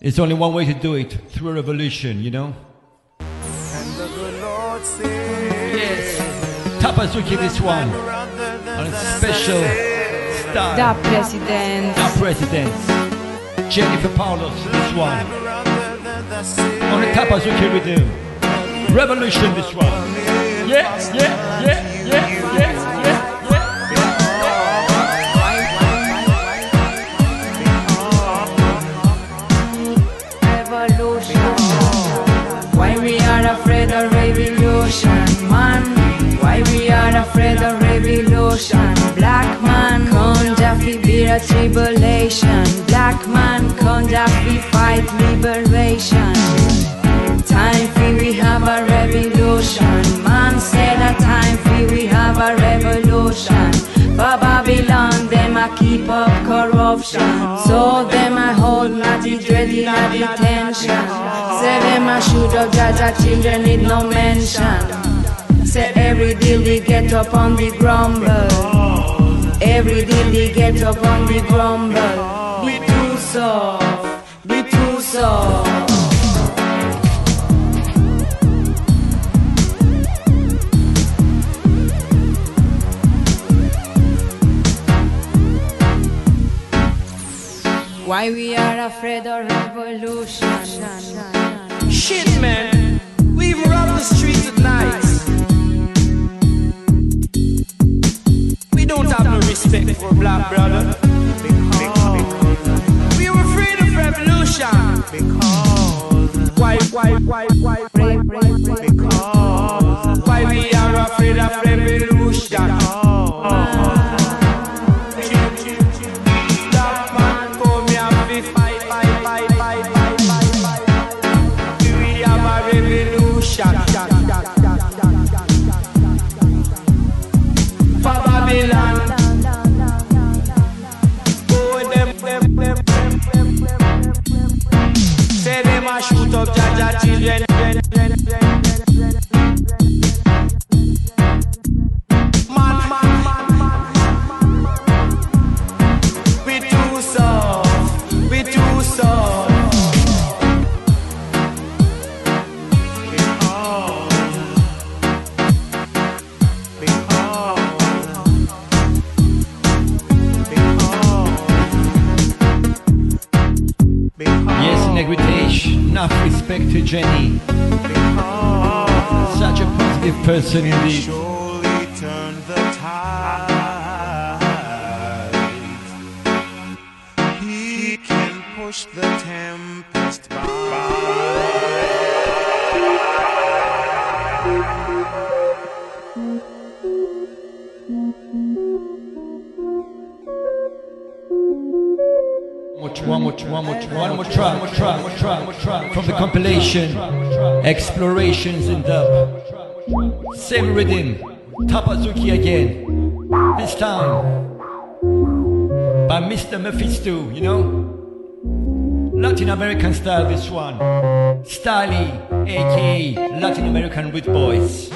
is only one way to do it through a revolution, you know? Yes, Tapazuki this one, on a special style.
Da President.
Da Presidents. Jennifer Paulos, this one. On a Tapazuki rhythm. Revolution, this one. Yeah, yeah, yeah, yeah, yeah, yeah.
Revolution? Black man, come Jaffe be a tribulation. Black man, Jaffe fight liberation. Time for we have a revolution. Man said a time for we have a revolution. For Babylon, them a keep up corruption. So them a hold naughty dready a tension Say them a shoot up Jaja children need no mention. Say every deal they get up on the grumble. Every deal they get up on the grumble. Be too soft, be too soft. Why we are afraid of revolution?
Shit, man. We even rob the streets don't have no respect for black brother. Because We were afraid of revolution. Because why, why, why, why, why, why, because why we are afraid of revolution.
Enough respect to Jenny. Such a positive person indeed.
the tide. He can push the tempest
One more, one more, one more track, one more track, one more track, one more track from the compilation Explorations in Dub. Same rhythm, Tapazuki again. This time by Mr. Mephisto, you know? Latin American style, this one. Styly, aka Latin American with boys.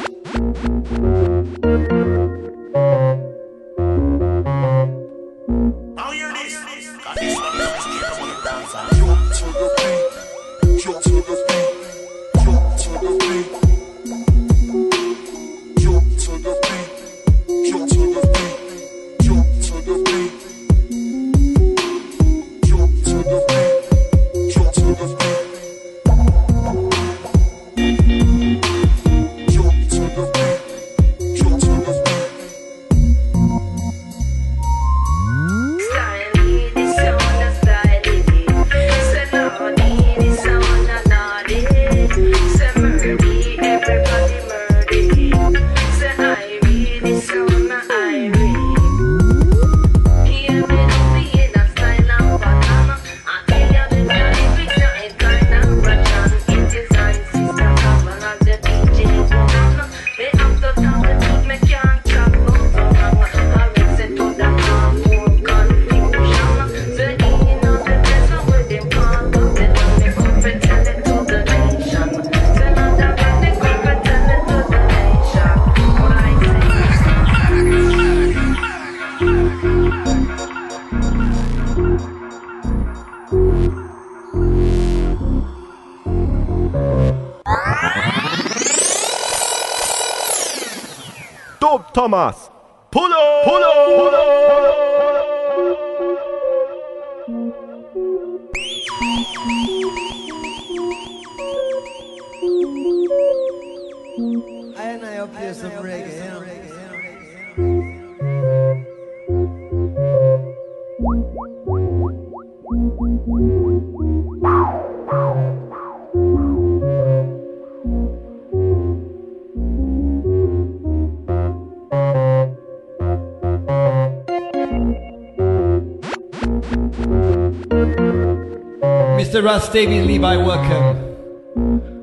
David Levi welcome.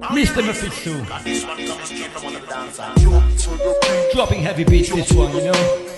Mr. Mephisto. Dropping heavy beats this one, you know.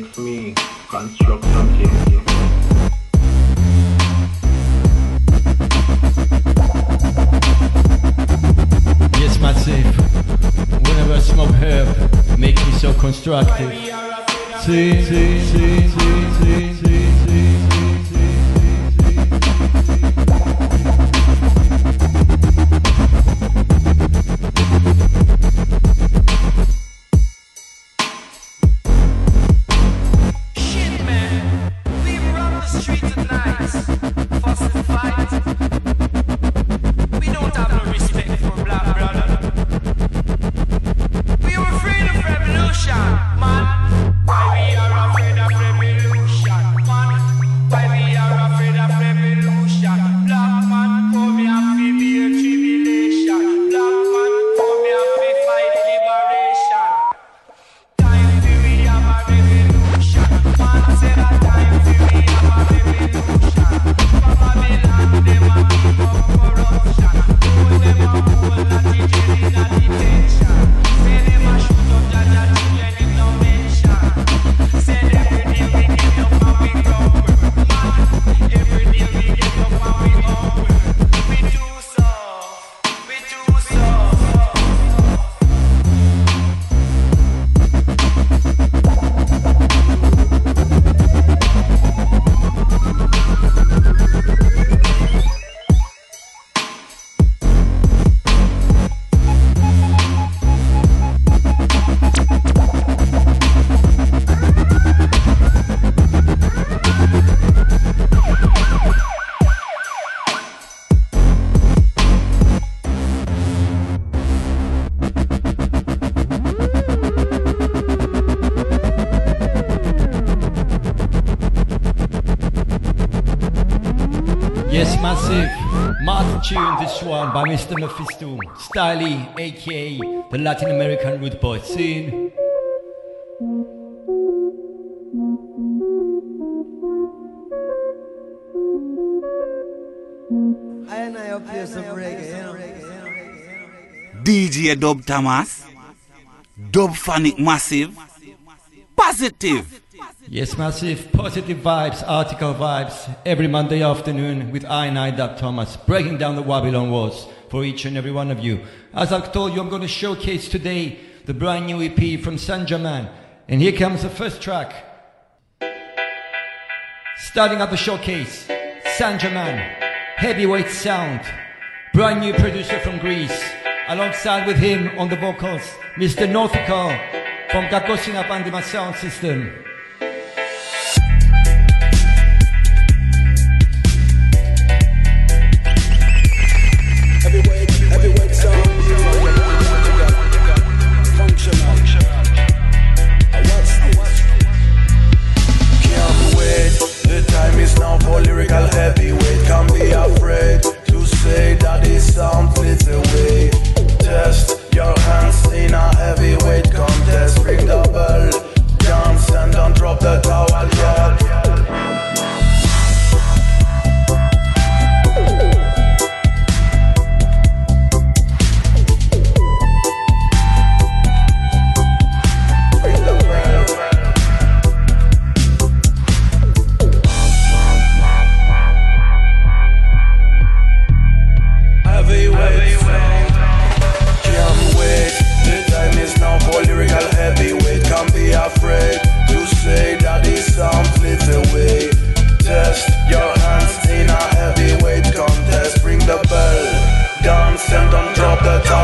makes me construct something.
Yes, massive. Whenever I smoke herb, make me so constructive. See, see.
One by Mr. Mephisto. Styly, aka the Latin American root boy scene.
I and I here some reggae.
DJ Dub Thomas, Dub Phonic Massive, Positive.
Yes, massive positive vibes, article vibes, every Monday afternoon with I and I, Dub Thomas, breaking down the Babylon walls for each and every one of you. As I've told you, I'm going to showcase today the brand new EP from San Germain. And here comes the first track. Starting up the showcase, San Germain, heavyweight sound, brand new producer from Greece. Alongside with him on the vocals, Mr. Nautical from Kakosina Pandima Sound System.
Lyrical heavyweight. Can't be afraid to say that this sound flips away. Test your hands in a heavyweight contest. Ring the bell, dance and don't drop the towel, yeah. Afraid to say that this sound flips away. Test your hands in a heavyweight contest. Ring the bell, dance and don't drop the towel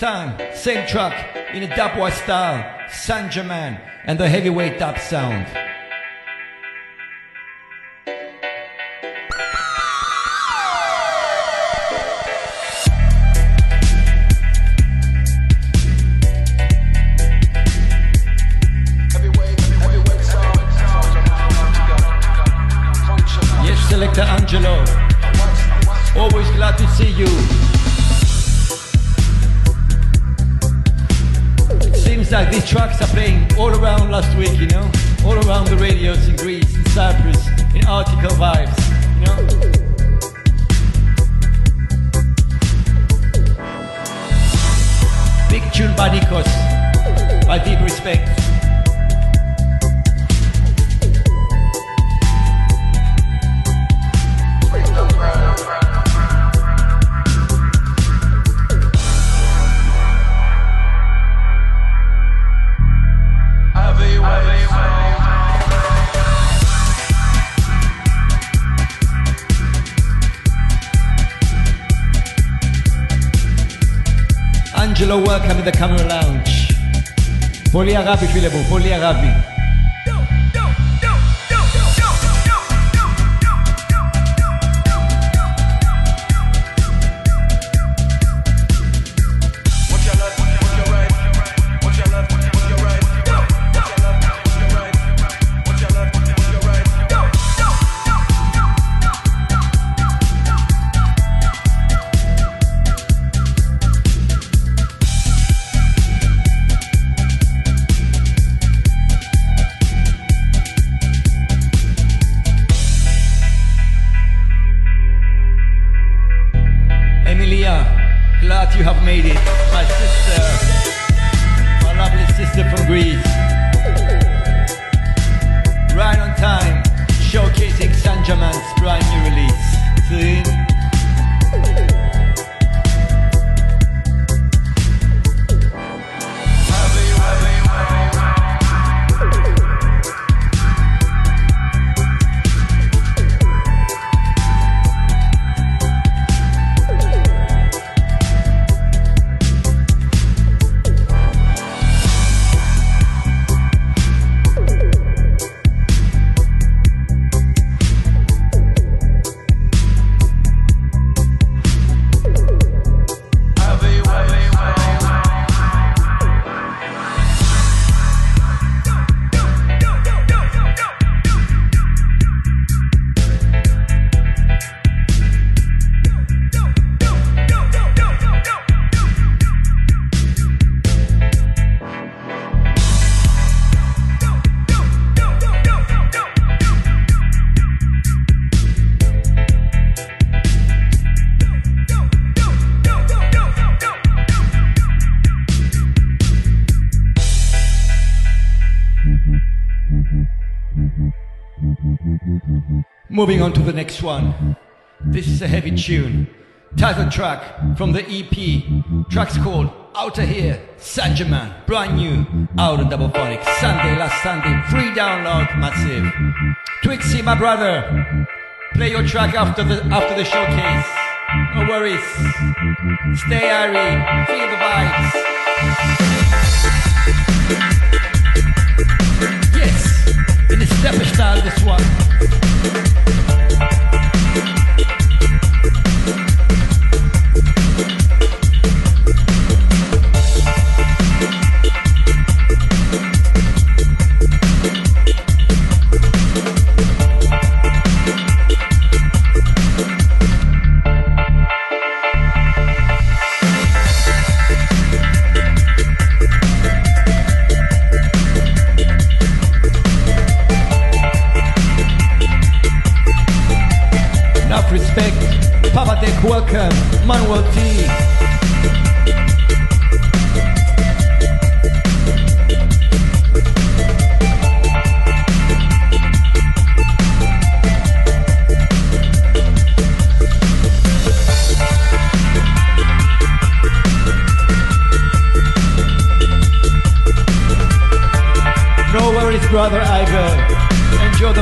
time,
same track in a dubwise style, Sanjaman and the heavyweight dub sound. Αγάπη φίλε μου, πολύ αγάπη. Moving on to the next one. This is a heavy tune. Title track from the EP. Track's called Out of Here, Sanjaman, brand new, out on Double Phonic. Sunday, last Sunday, free download, massive. Twixie, my brother, play your track after the after the showcase. No worries. Stay airy, feel the vibes. In a style, this one.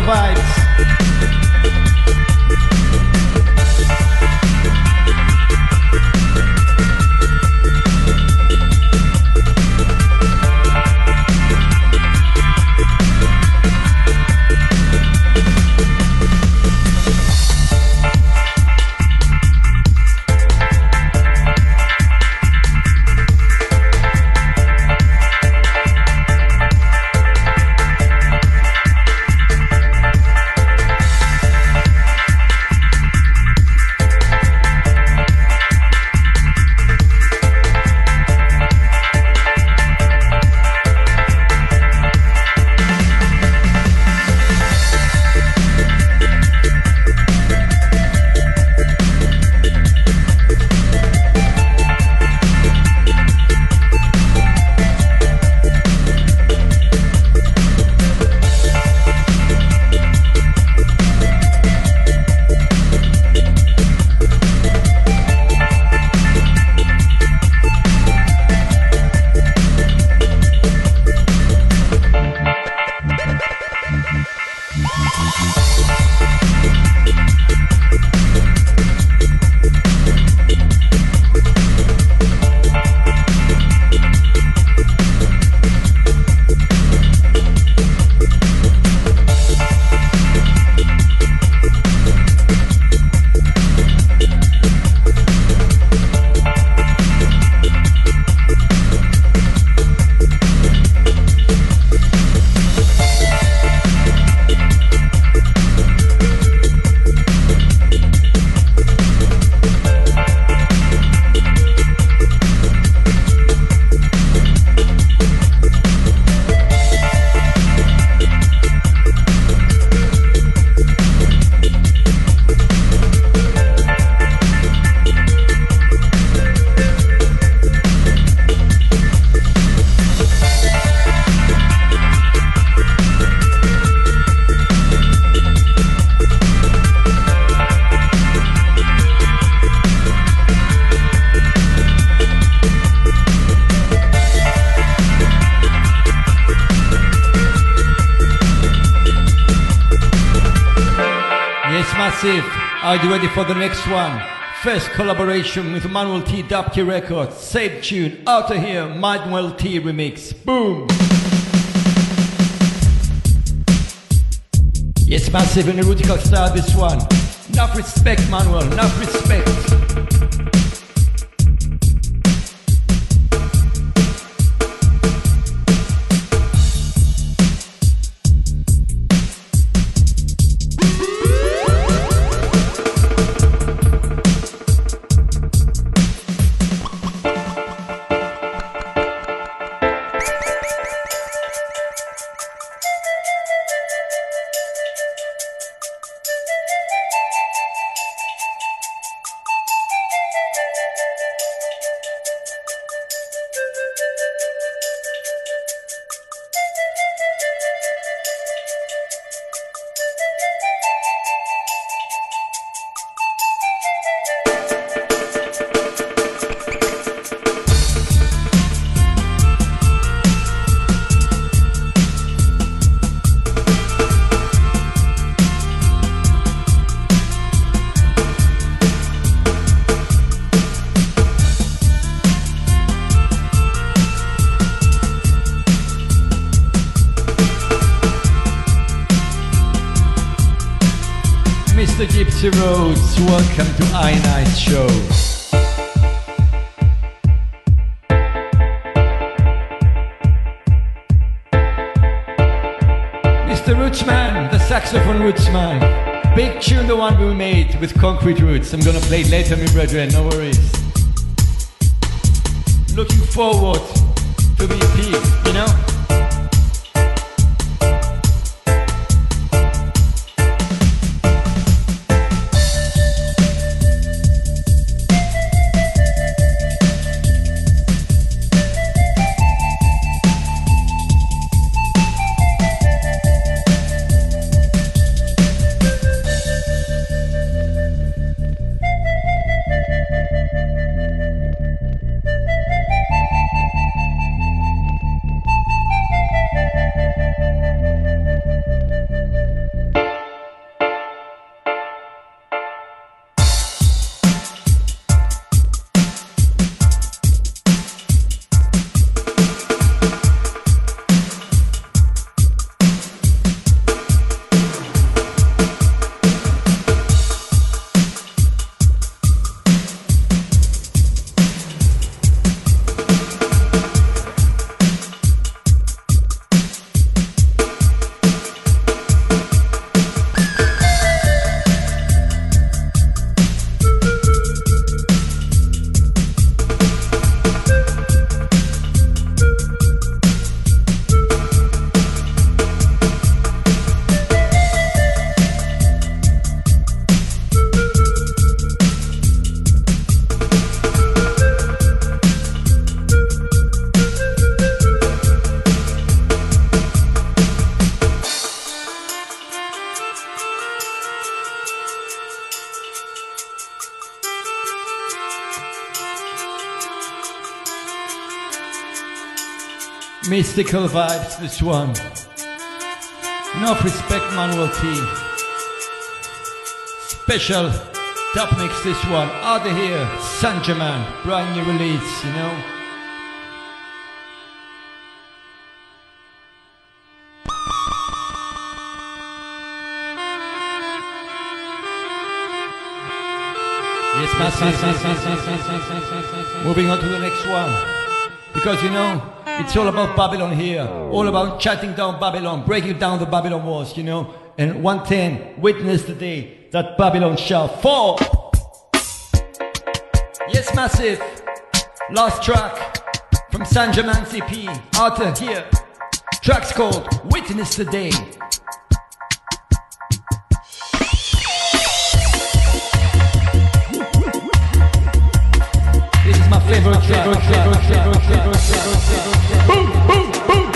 Vibes. For the next one? First collaboration with Manuel T. Dapke Records. Same tune. Out of here, Manuel T. remix. Boom. Yes, massive and erotical style. This one. Enough respect, Manuel. Enough respect. Mr. Rootsman, the saxophone Rootsman. Big tune, the one we made with Concrete Roots. I'm gonna play it later, my brethren, no worries. Looking forward to the EP, you know?
Mystical vibes, this one. Enough respect, Manuel T. Special top mix, this one. Out of here, Sanjaman, brand new release, you know. Yes, on to the next one. Because you know, it's all about Babylon here. All about shutting down Babylon, breaking down the Babylon walls, you know. And 110, witness the day that Babylon shall fall. Yes, massive. Last track from Sanjaman CP. Out of here. Track's called Witness the Day. Boom, boom, boom,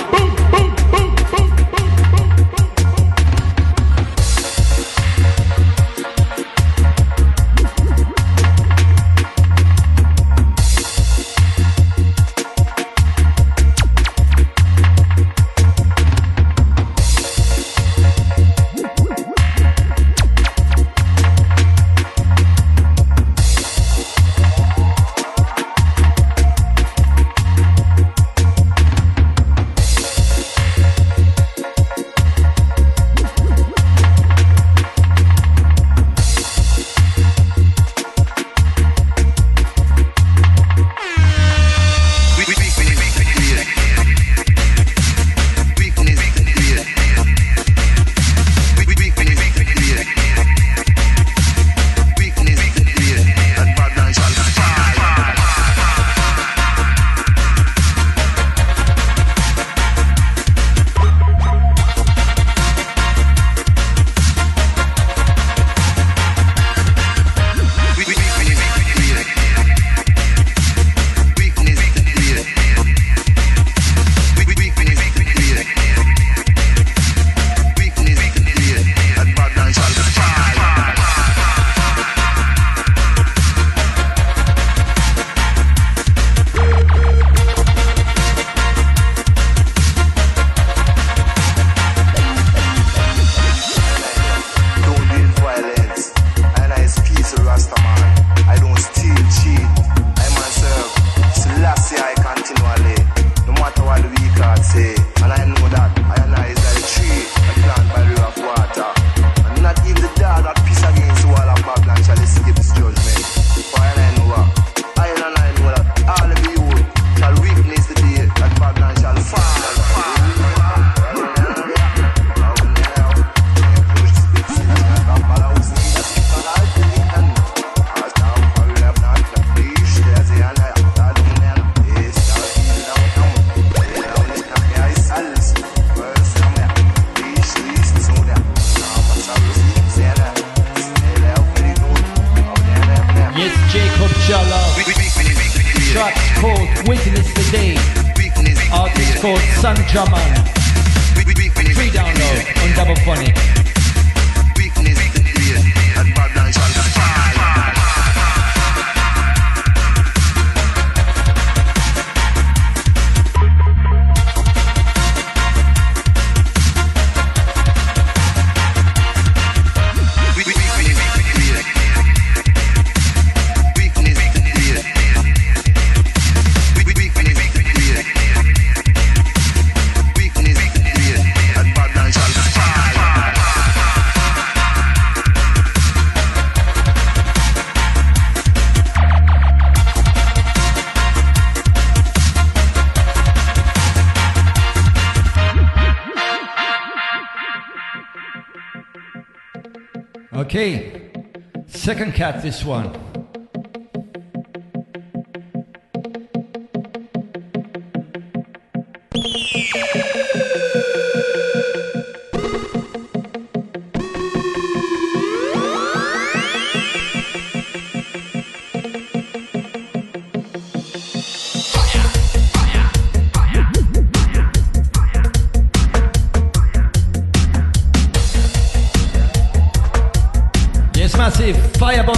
second cat, this one.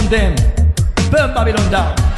Bomb. Burn Babylon down.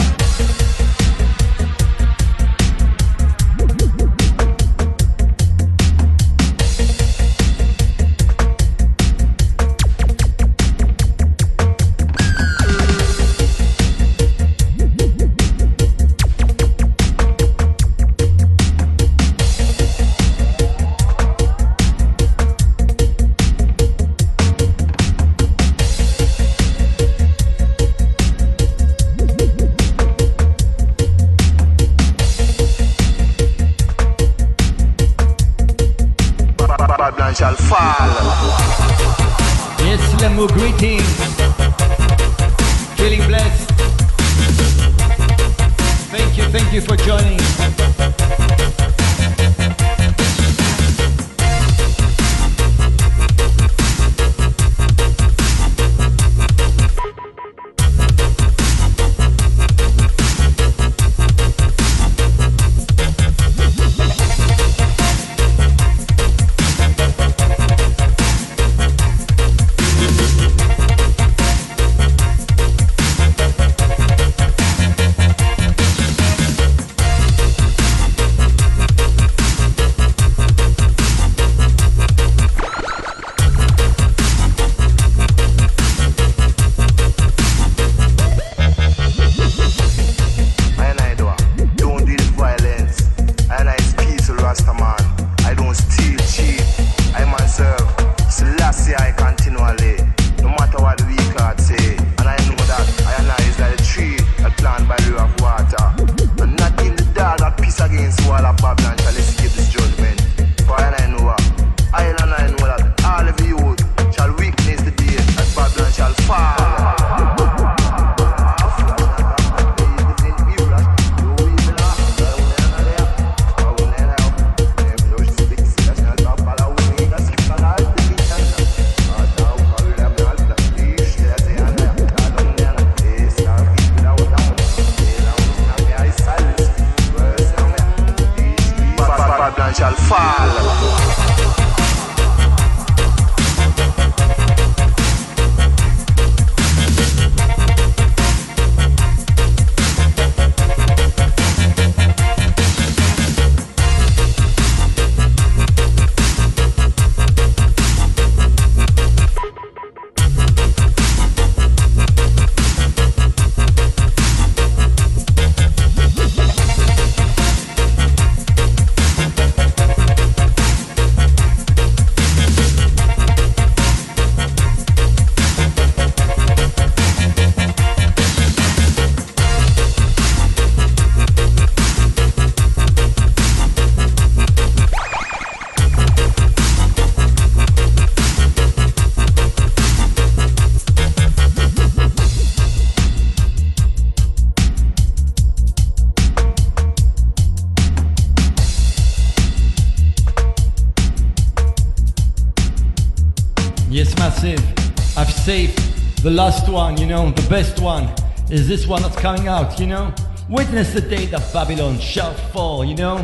This
one that's coming out, you know. Witness the day that Babylon shall fall, you know.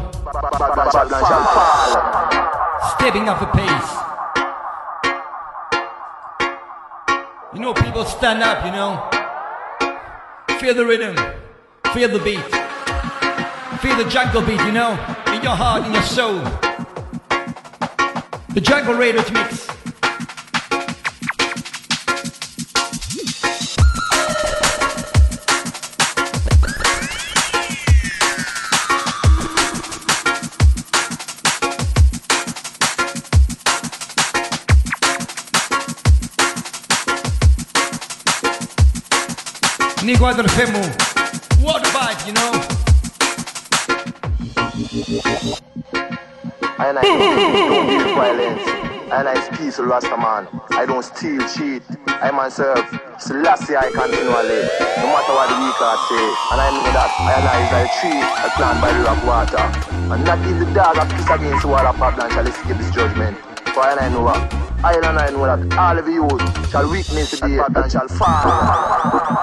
Stepping up the pace. You know, people stand up, you know. Feel the rhythm, feel the beat, feel the jungle beat, you know, in your heart, in your soul. The Jungle Raiders mix. Nico Femu. What a vibe, you know?
I and I don't deal violence. I and I is peaceful Rasta man. I don't steal, cheat. I myself, Selassie I continually. No matter what the weak heart say. And I know that I and I is like a tree that planted by the river of water. And not in the dark that peace against the wall of Babylon shall escape this judgment. For I and I know what. I and I know that all of you shall witness the day and shall Babylon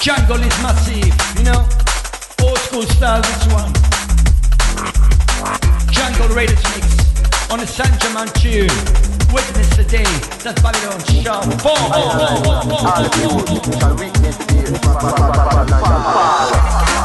Jungle is massive, you know? Old school style, this one. Jungle Raiders mix. on the Sanjaman tune. Witness the day that Babylon shall fall. You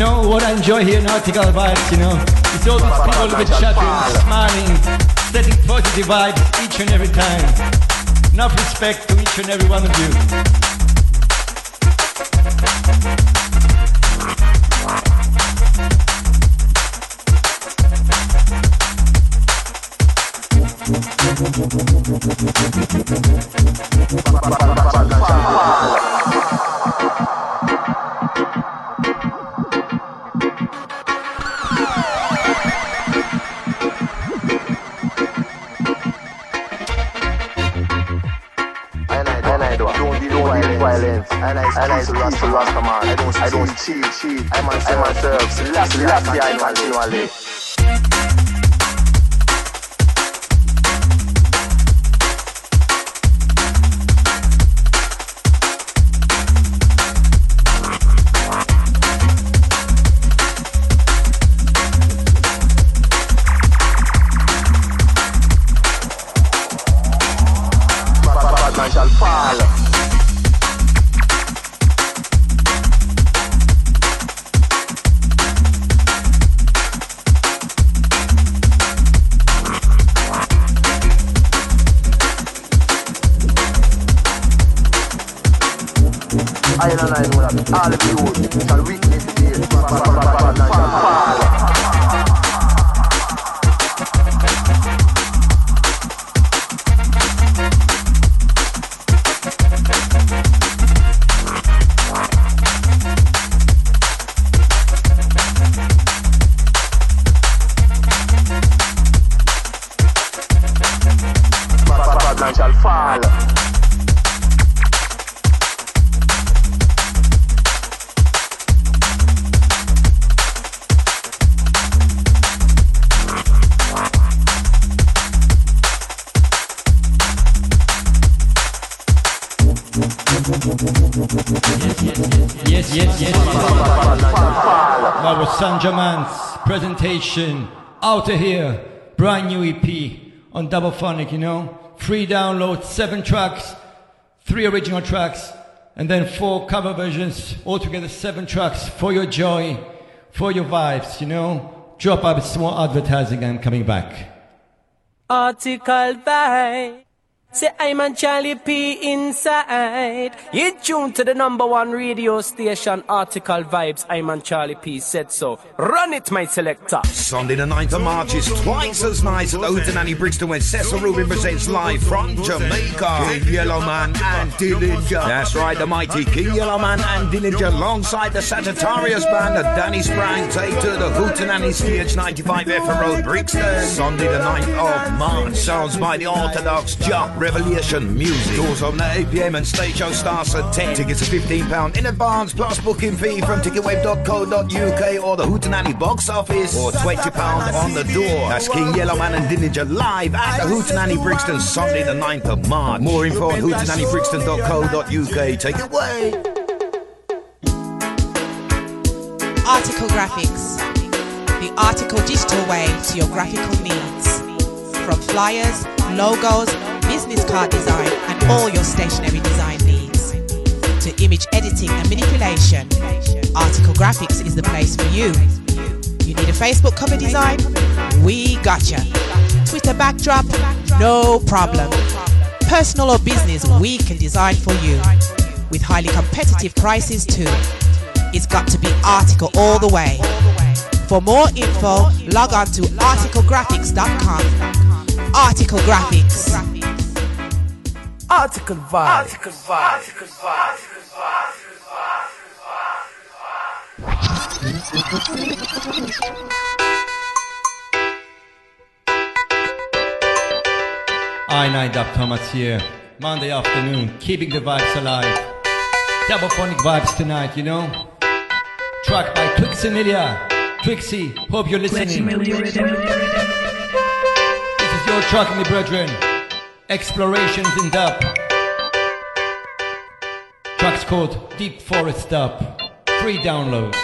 know what I enjoy here in Article Vibes, you know? It's all these people with chatting, smiling, setting positive vibes each and every time. Enough respect to each and every one of you.
And I, and I speak to Rasta man. I don't, I don't cheat, cheat. I myself, I myself, Selassie, Selassie, I continually.
Presentation out of here. Brand new EP on Double Phonic, you know. Free download, seven tracks, three original tracks, and then four cover versions. Altogether, seven tracks for your joy, for your vibes, you know. Drop up more advertising and coming back.
Article by Say I'm on Charlie P inside. You tune to the number one radio station, Article Vibes. I'm on Charlie P said so. Run it, my selector.
Sunday the 9th of March is twice as nice at the Hootenanny Brixton when Cecil Rubin presents live from Jamaica. King Yellowman and Dillinger. That's right, the mighty King Yellowman and Dillinger alongside the Sagittarius band and Danny Sprang take to the Hootenanny stage 95 Effra Road, Brixton. Sunday the 9th of March. Sounds by the Orthodox Jock Revelation Music. Doors open at 8pm and stage show starts at 10. Tickets are £15 in advance plus booking fee from ticketwave.co.uk or the Hootenanny box office or £20 on the door. That's King Yellowman and Dillinger live at the Hootenanny Brixton Sunday the 9th of March. More info on hootenannybrixton.co.uk. Take it away.
Article Graphics. The article digital way to your graphical needs. From flyers, logos, business card design, and all your stationery design needs. To image editing and manipulation, Article Graphics is the place for you. You need a Facebook cover design? We gotcha. Twitter backdrop? No problem. Personal or business, we can design for you. With highly competitive prices too. It's got to be article all the way. For more info, log on to articlegraphics.com. Article Graphics.
Article Vibe. Article Vibe. Article
Vibe. I9 Dub Thomas here. Monday afternoon, keeping the vibes alive. Double phonic vibes tonight, you know? Track by Twiximilia.
Twixie, hope you're listening. This is your track, my brethren. Explorations in Dub. Tracks called Deep Forest Dub. Free download.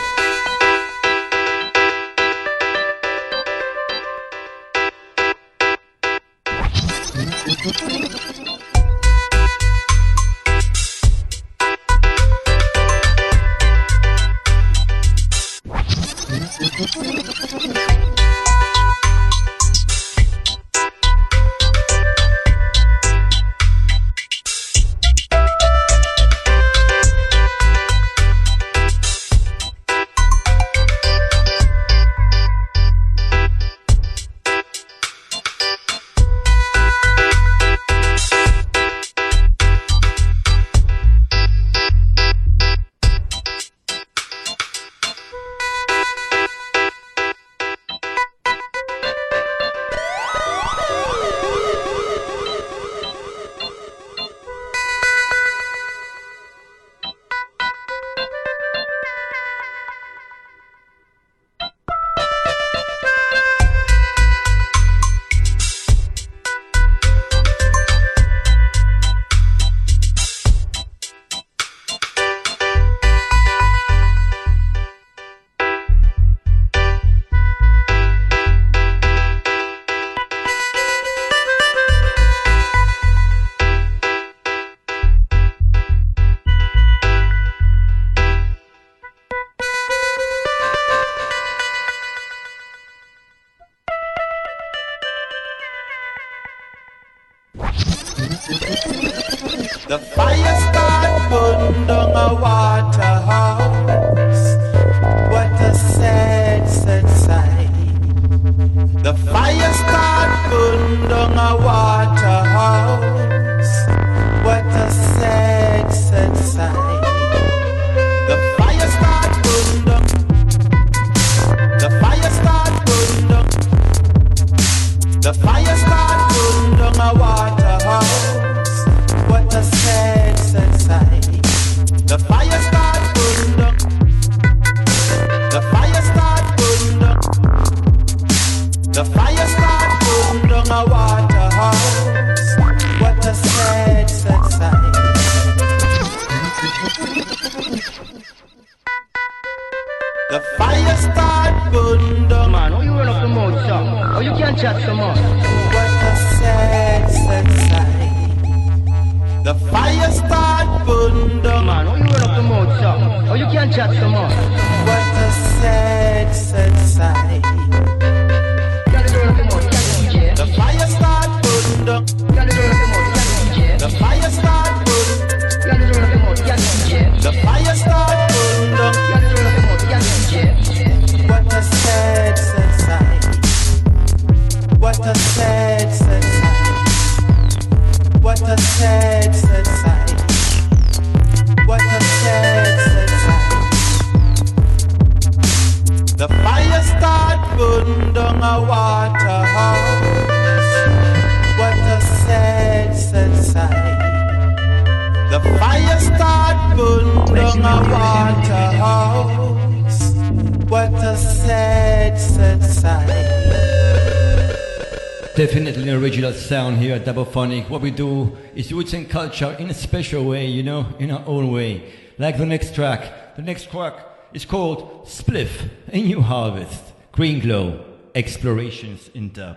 roots and culture in a special way, you know, in our own way. Like the next track. The next track is called Spliff, A New Harvest, Green Glow, Explorations in Dub.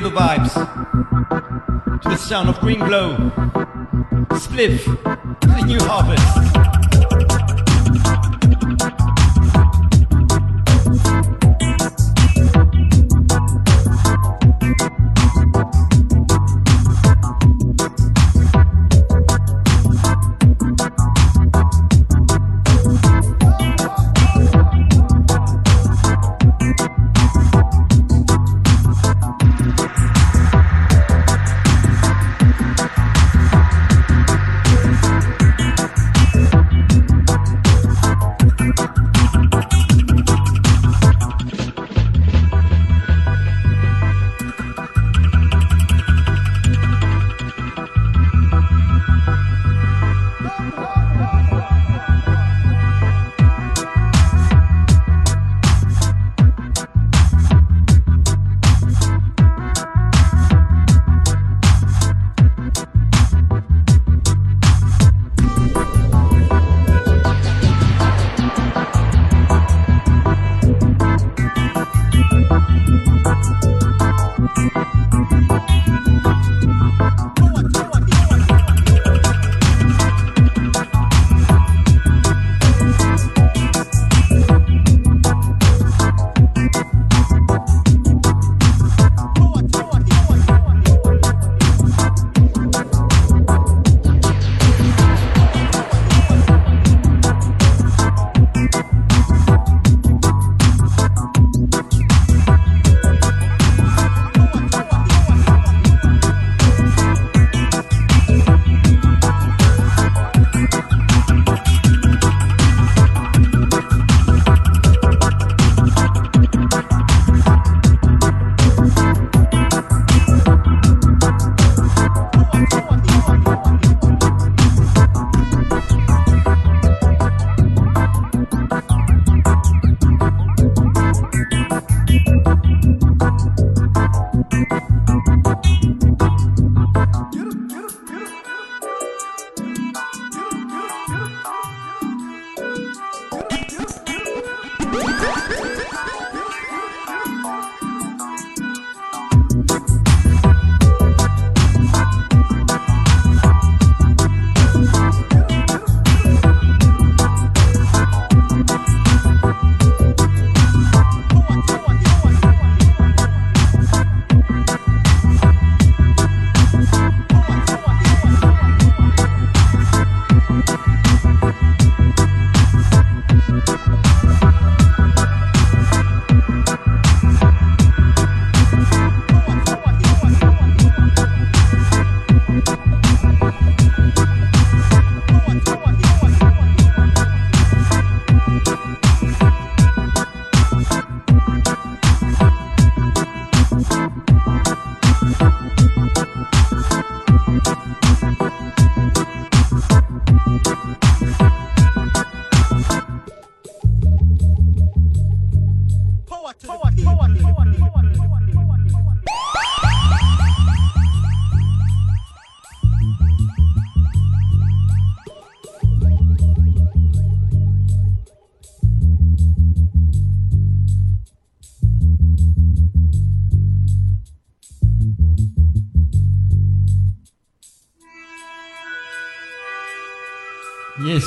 feel the vibes to the sound of Green Glow, Spliff, the New Harvest.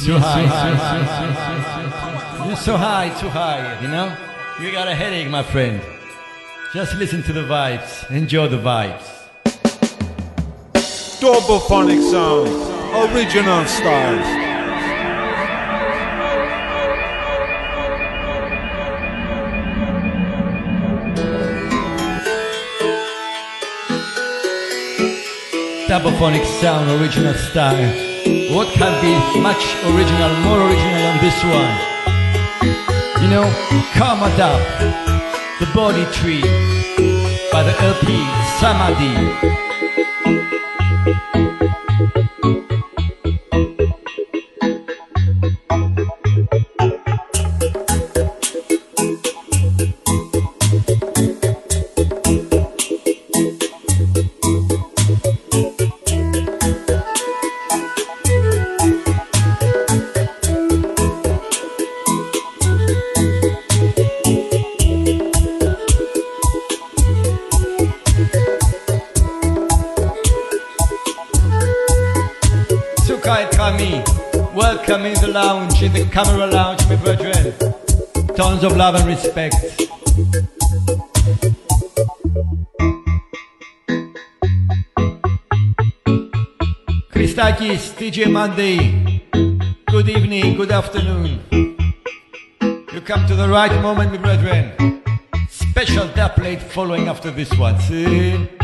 Yes, too high. You're so high, too high, you know? You got a headache, my friend. Just listen to the vibes. Enjoy the vibes.
Double phonic sound, original style.
Double-phonic sound, original style. What can be much original, more original than this one? You know, Karma Dub, The Bodhi Tree, by the LP Samadhi. Of love and respect. Christakis, DJ Monday, good evening, good afternoon. You come to the right moment, my brethren. Special dub plate following after this one. See?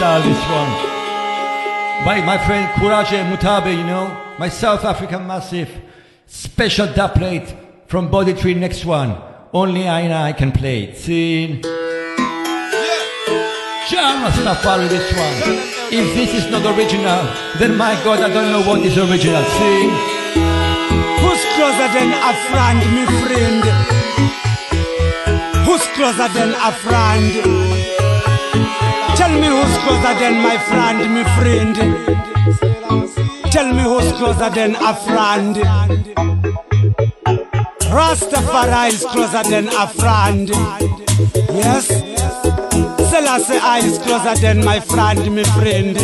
Style this one. By my friend Courage Mutabe, you know, my South African massive. Special doublet from Bodhi Tree next one. Only I and I can play it. See? John Rastafari this one. If this is not original, then my God, I don't know what is original. See?
Who's closer than a friend, me friend? Who's closer than a friend? Tell me who's closer than my friend, my friend. Tell me who's closer than a friend. Rastafari is closer than a friend. Yes. Selassie I is closer than my friend, my friend.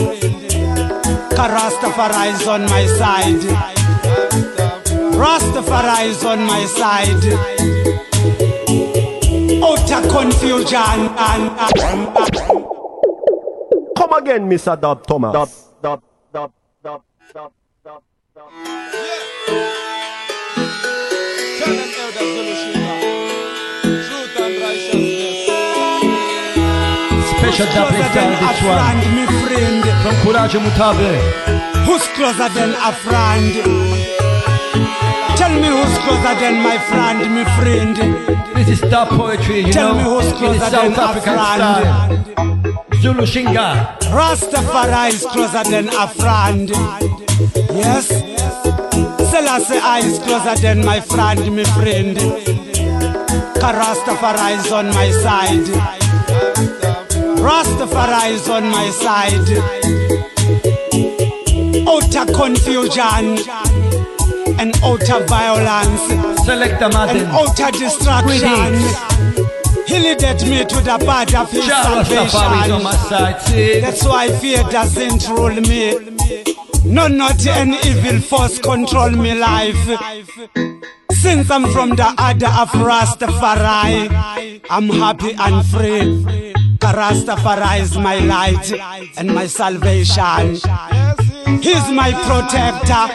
Rastafari is on my side. Rastafari is on my side. Utter confusion
again, Mr. Dub Thomas. Dub, dub, dub, dub, dub, dub, dub.
Special dub
than a friend, me friend.
From Kurajo Mutabe.
Who's closer than a friend? Tell me who's closer than my friend, me friend.
This is dub poetry, you
Tell
know,
me who's closer than
South
a
African
friend.
style. Zulu Shinga.
Rastafari is closer than a friend. Yes. Selassie I is closer than my friend, my friend. Rastafari is on my side. Rastafari is on my side. Outer confusion and outer violence
Select the
and outer distraction. He leaded me to the path of his
Jah Rastafari is on my
salvation. That's why fear doesn't rule me. No, not any evil force control me life. Since I'm from the order of Rastafari, I'm happy and free. Rastafari is my light and my salvation. He's my protector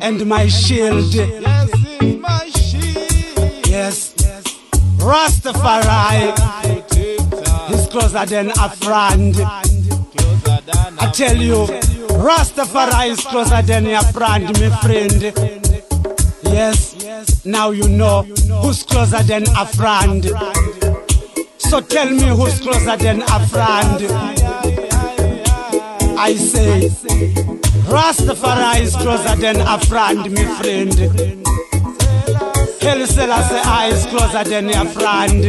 and my shield. Rastafari is closer than a friend. I tell you, Rastafari is closer than a friend, my friend. Yes, now you know who's closer than a friend. So tell me who's closer than a friend. I say, Rastafari is closer than a friend, my friend. Haile Selassie is closer than a friend.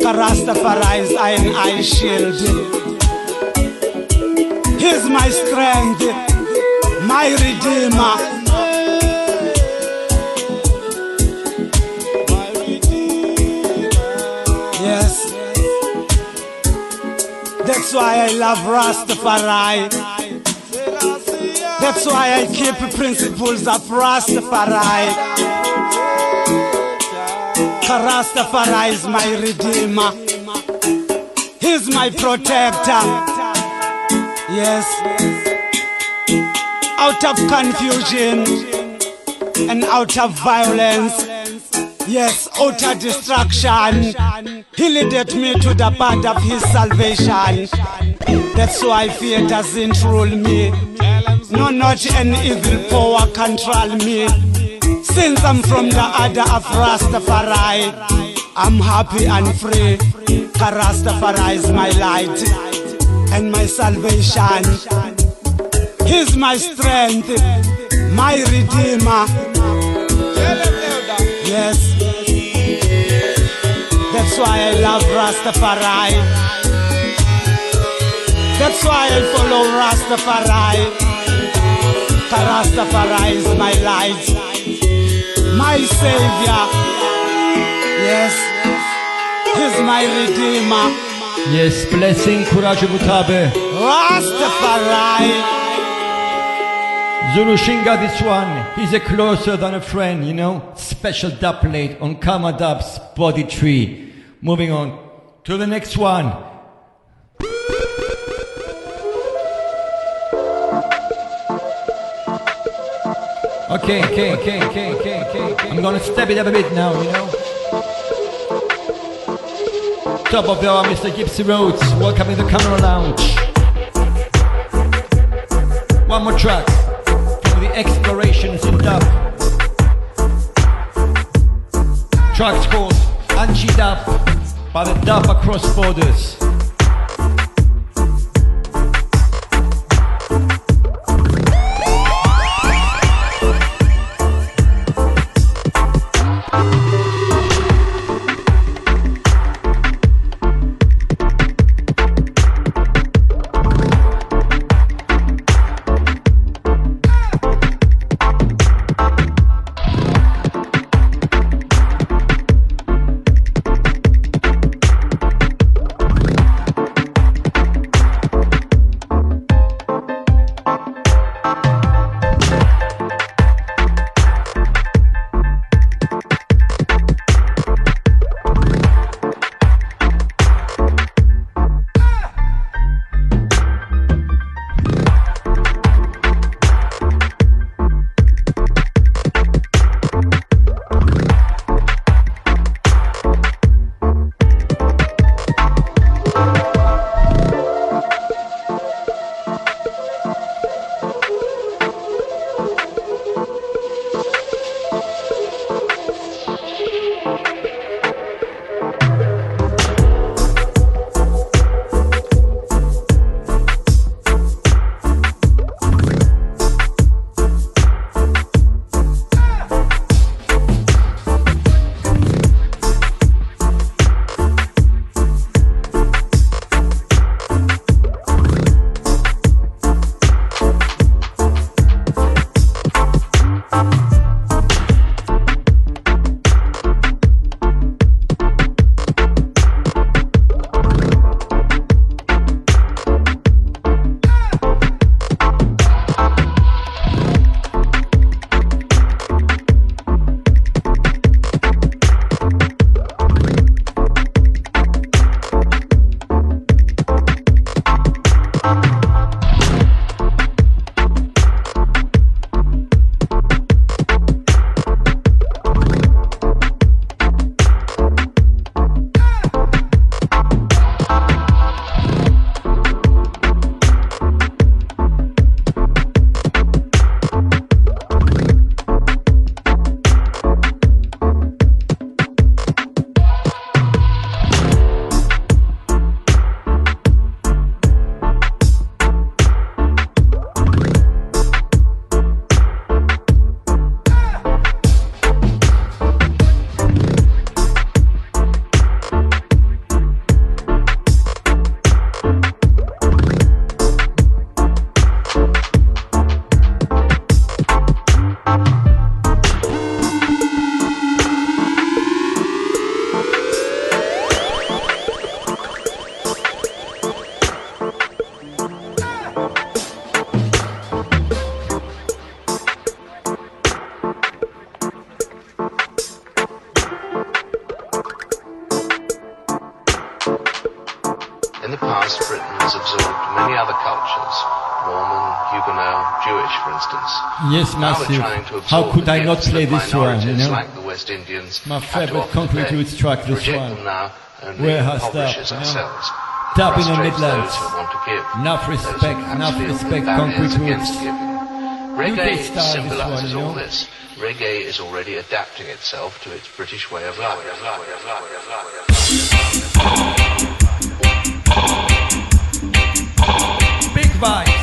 Rastafari is iron eye shield. He's my strength, my redeemer. Yes. That's why I love Rastafari. That's why I keep principles of Rastafari. Rastafari is my redeemer. He's my protector. Yes. Out of confusion and out of violence. Yes, utter destruction. He leaded me to the path of his salvation. That's why fear doesn't rule me. No, not any evil power control me. Since I'm from the order of Rastafari, I'm happy and free. 'Cause Rastafari is my light and my salvation. He's my strength, my redeemer. Yes. That's why I love Rastafari. That's why I follow Rastafari. Rastafari is my light, my savior. Yes. He's my redeemer.
Yes, blessing Kurajo Mutabe.
Rastafari.
Zulu Shinga this one. He's a closer than a friend, you know. Special dub plate on Karma Dub's body tree. Moving on to the next one. Okay, okay, okay, okay, okay, okay. I'm gonna step it up a bit now, you know. Top of the hour, Mr. Gypsy Rhodes. Welcome in the camera lounge. One more track from the explorations in dub. Track's called Anchi Dub by the Dub Across Borders. Massive. How could I not play this one, you know?
like the West Indians
My favorite concrete roots track, this one.
now
Where has that, you know?
ourselves.
Tapping Midlands.
those who want to give.
Enough respect, enough respect, concrete roots.
Reggae symbolises all this. Reggae is already adapting itself to its British way of life.
Big vibes.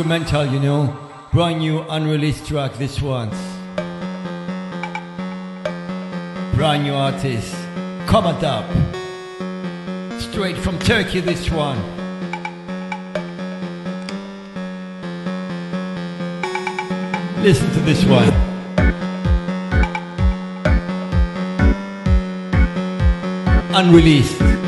instrumental, you know. Brand new unreleased track, this once. Brand new artist, comment Up. Straight from Turkey, this one. Listen to this one. unreleased.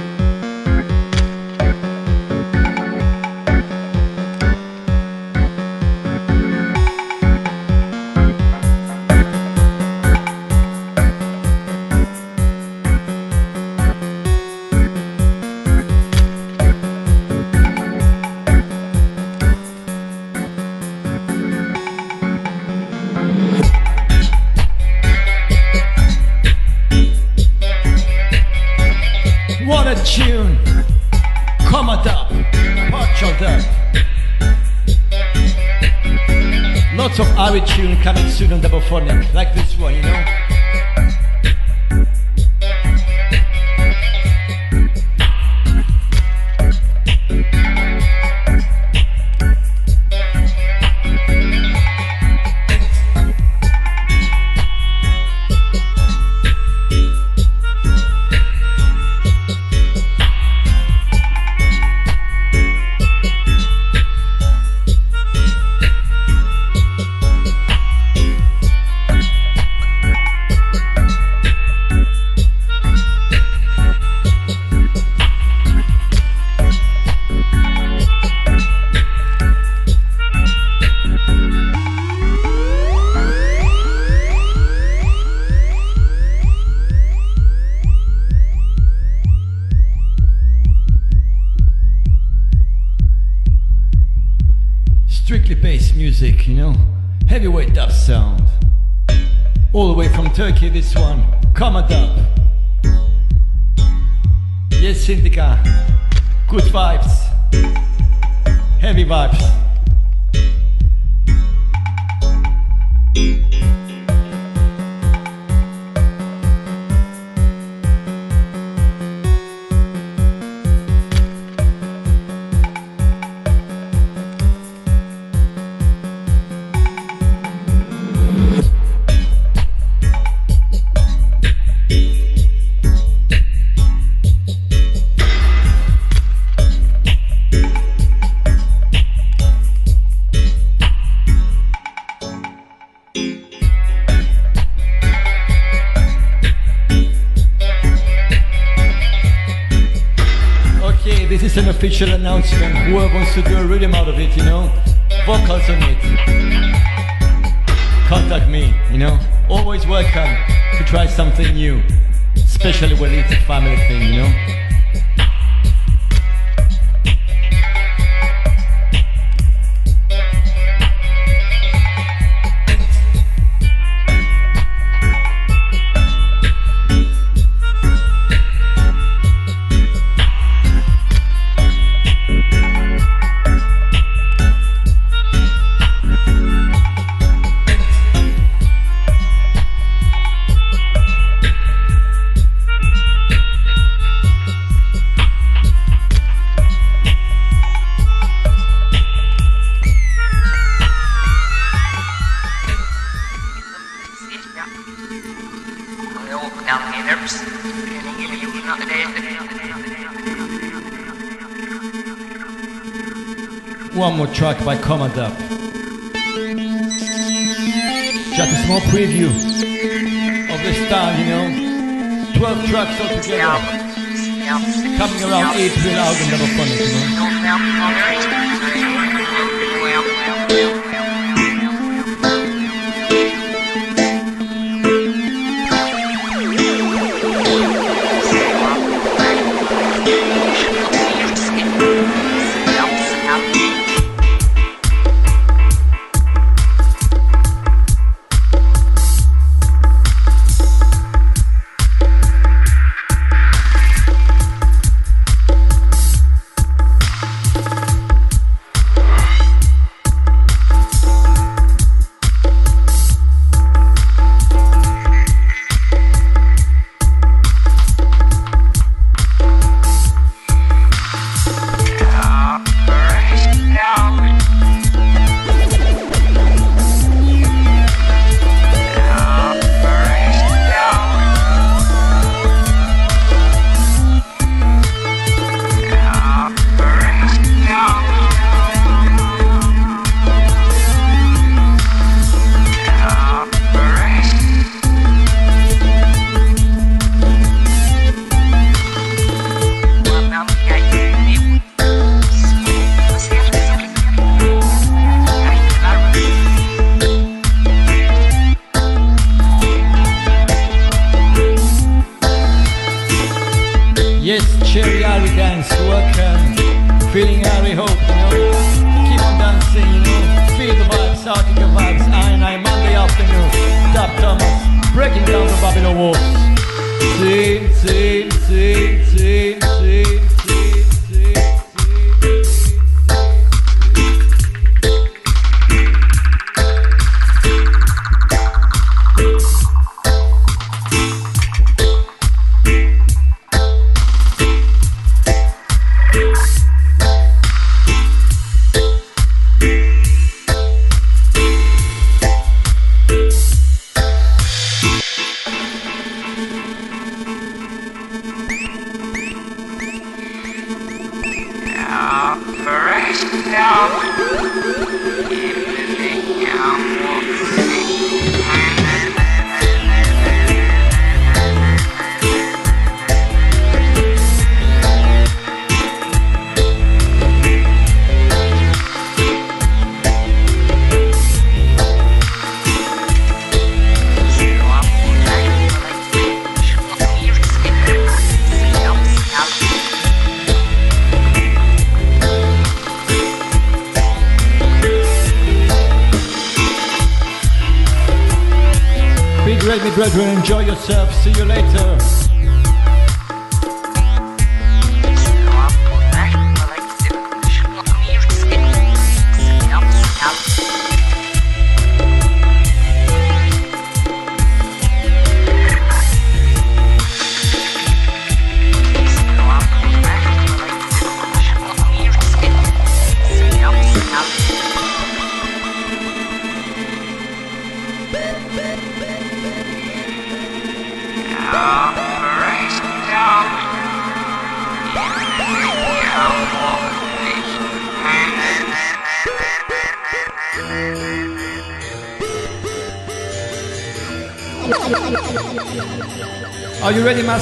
Great, me brethren. Enjoy yourself. See you later.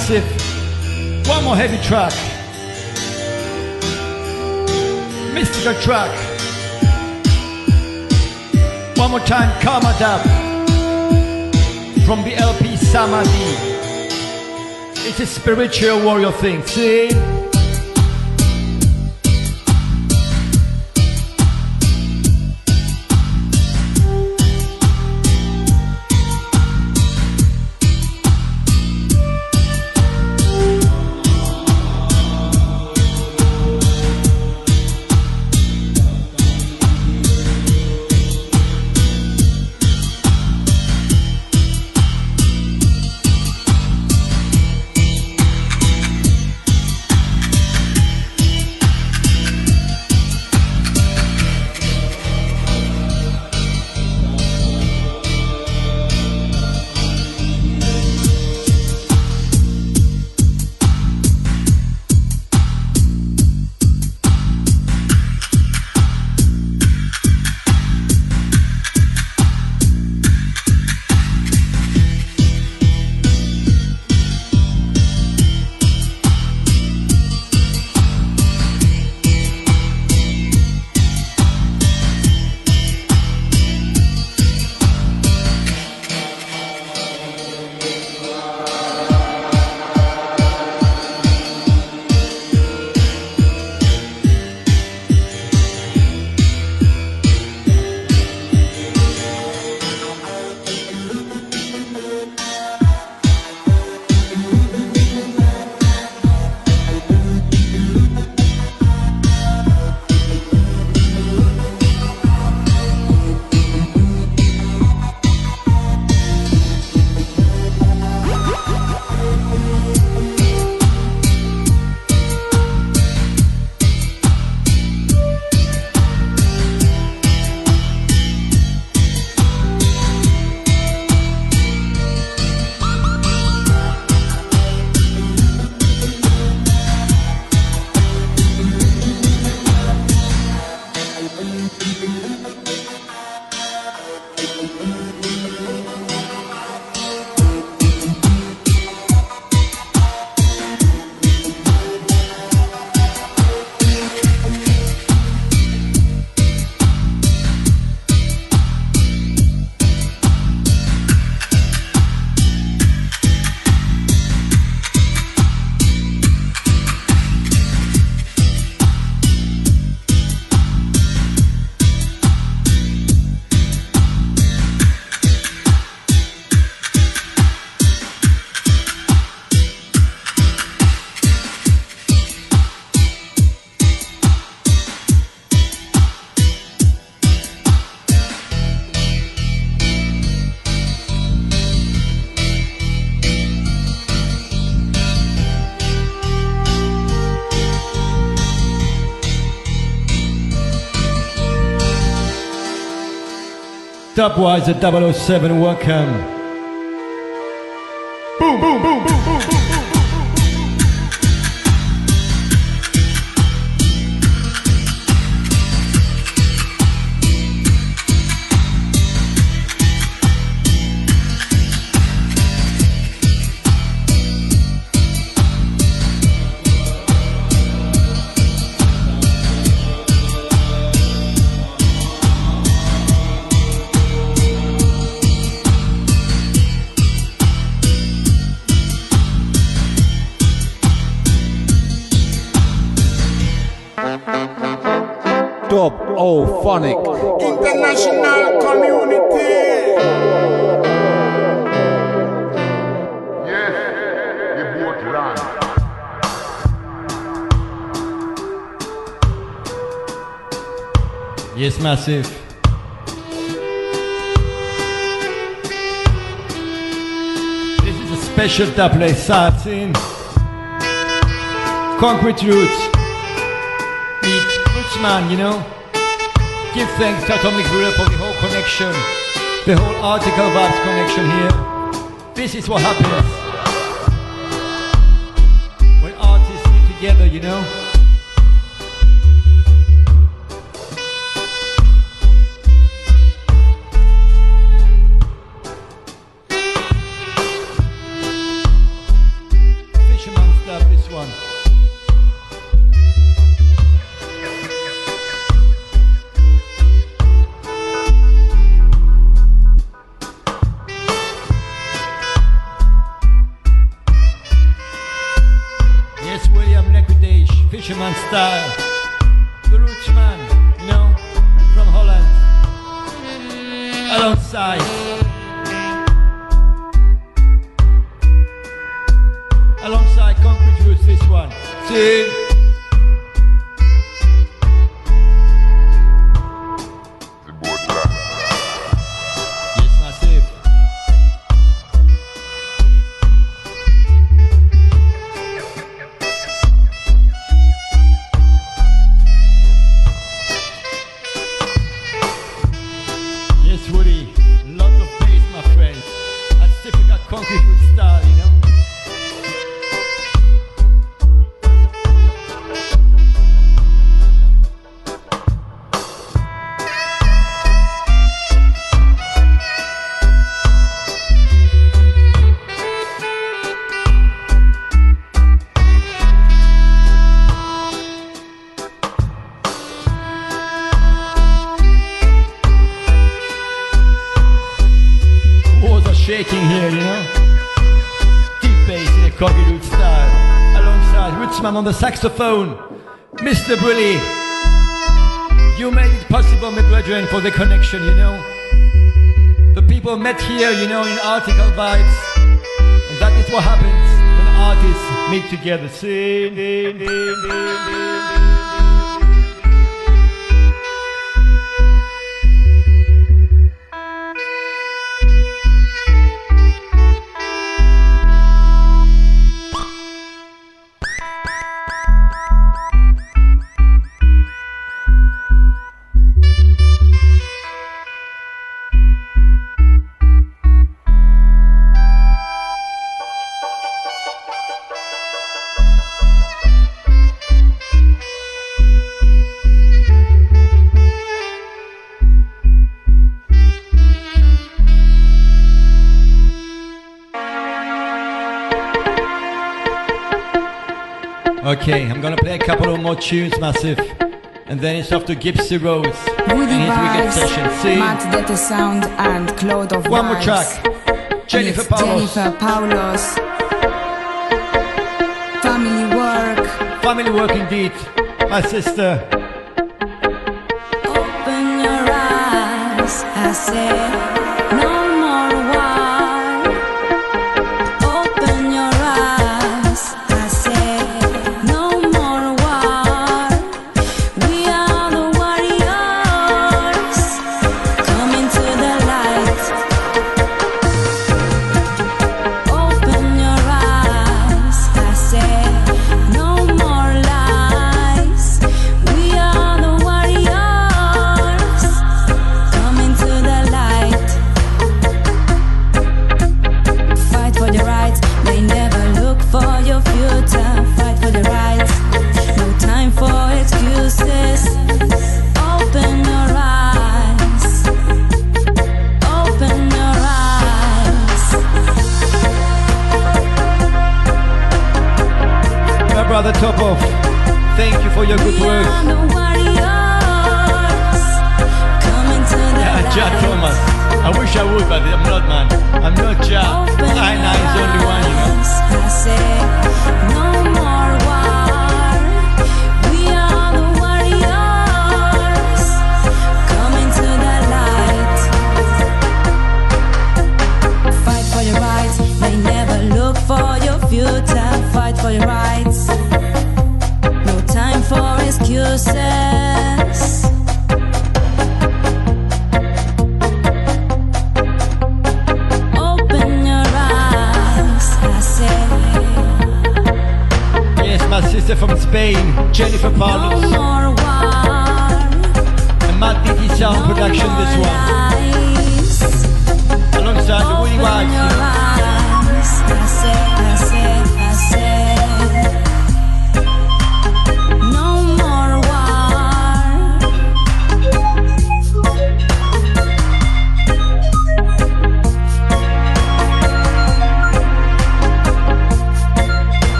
Massive? One more heavy track. Mystical track. One more time, Karma Dub. From the LP Samadhi. It's a spiritual warrior thing. See? Stopwise at 007, welcome. Massive. This is a special double scene. Concrete roots. Meet Rootsman, you know. Give thanks to Atomic Bureau for the whole connection. The whole article vibes connection here. This is what happens. When artists get together, you know. On the saxophone. Mr. Bully. You made it possible, my brethren, for the connection, you know. The people met here, you know, in article vibes. And that is what happens when artists meet together. Sing. More tunes, massive. And then it's off to Gypsy Rose.
Woody
and his
Vibes,
session. See?
Matt Detta Sound and Cloud of
One more track. Jennifer Paulos.
Jennifer Paulos. Family work.
Family work indeed. My sister.
Open your eyes. I said, no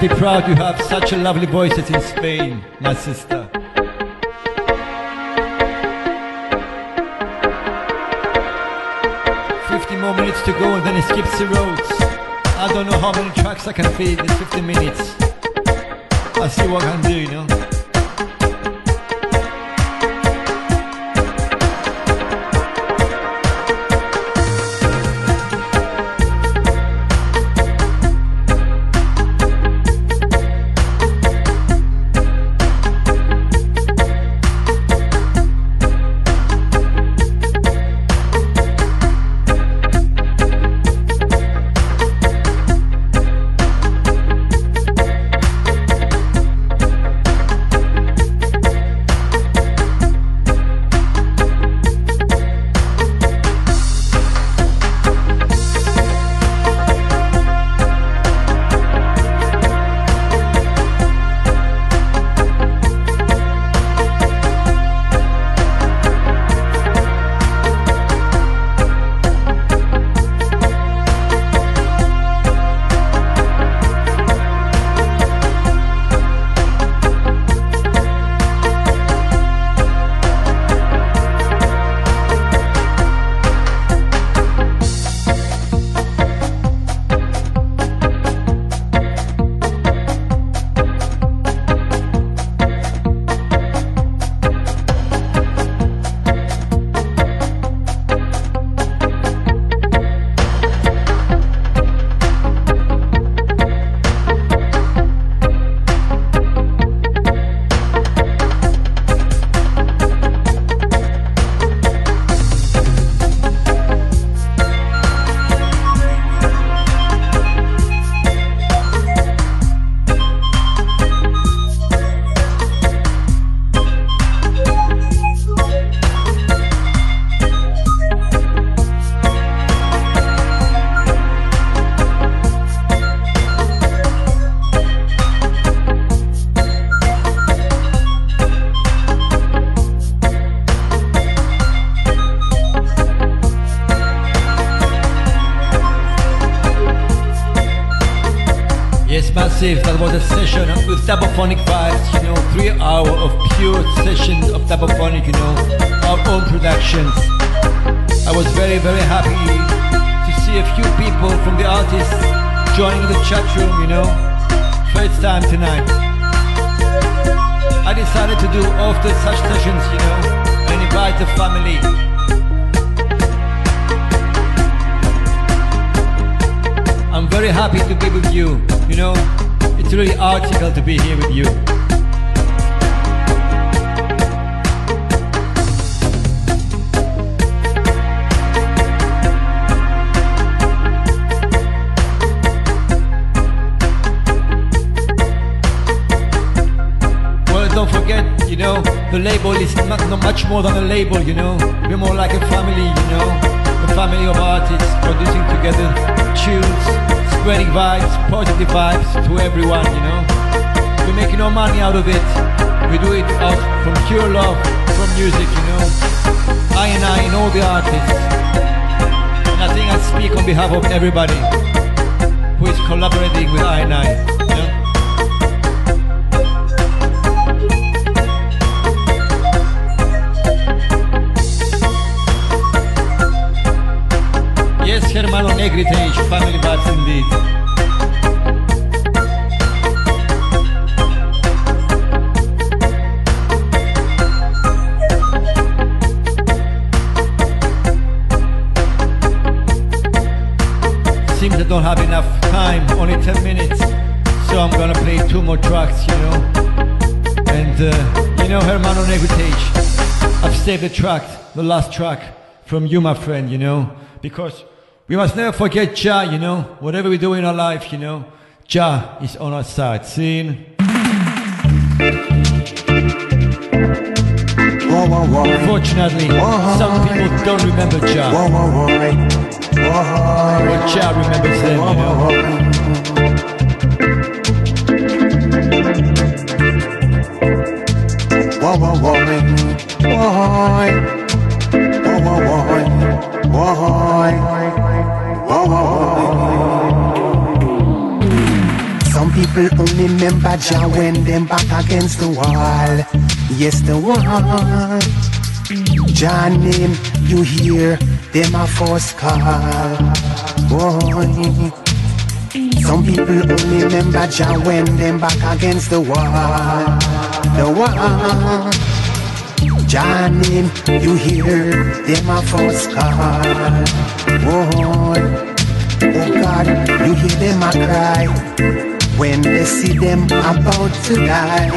be proud you have such a lovely voice as in Spain, my sister. Fifty more minutes to go and then it skips the roads. I don't know how many tracks I can fit in 50 minutes. I see what I can do, you know. That session with Tabophonic vibes, you know, three hour of pure sessions of Tabophonic, you know, our own productions. I was very, very happy to see a few people from the artists joining the chat room, you know, first time tonight. I decided to do often such sessions, you know, and invite the family. I'm very happy to be with you. You know, it's really article to be here with you. Well, don't forget, you know, the label is not, not much more than a label, you know. We're more like a family, you know. A family of artists producing together tunes, spreading vibes, positive vibes to everyone, you know. We're making no money out of it. We do it out from pure love from music, you know. I and I and all the artists. And I think I speak on behalf of everybody who is collaborating with I and I. Know? Yes, hermano Negritage, family vibes indeed. Seems I don't have enough time, only 10 minutes. So I'm gonna play two more tracks, you know. And, uh, you know, Hermano Negritage, I've saved the track, the last track, from you, my friend, you know. Because we must never forget Jah, you know. Whatever we do in our life, you know, Jah is on our side. Seeing? Fortunately, some people don't remember Jah. But Jah remembers them, you know.
Whoa, whoa, whoa, whoa, whoa, Some people only remember Jah when them back against the wall. Yes, the wall. Jah name you hear them a first call. Boy. Some people only remember Jah when them back against the wall. The wall. Name you hear them a first call. Boy. Oh God, you hear them a cry when they see them about to die.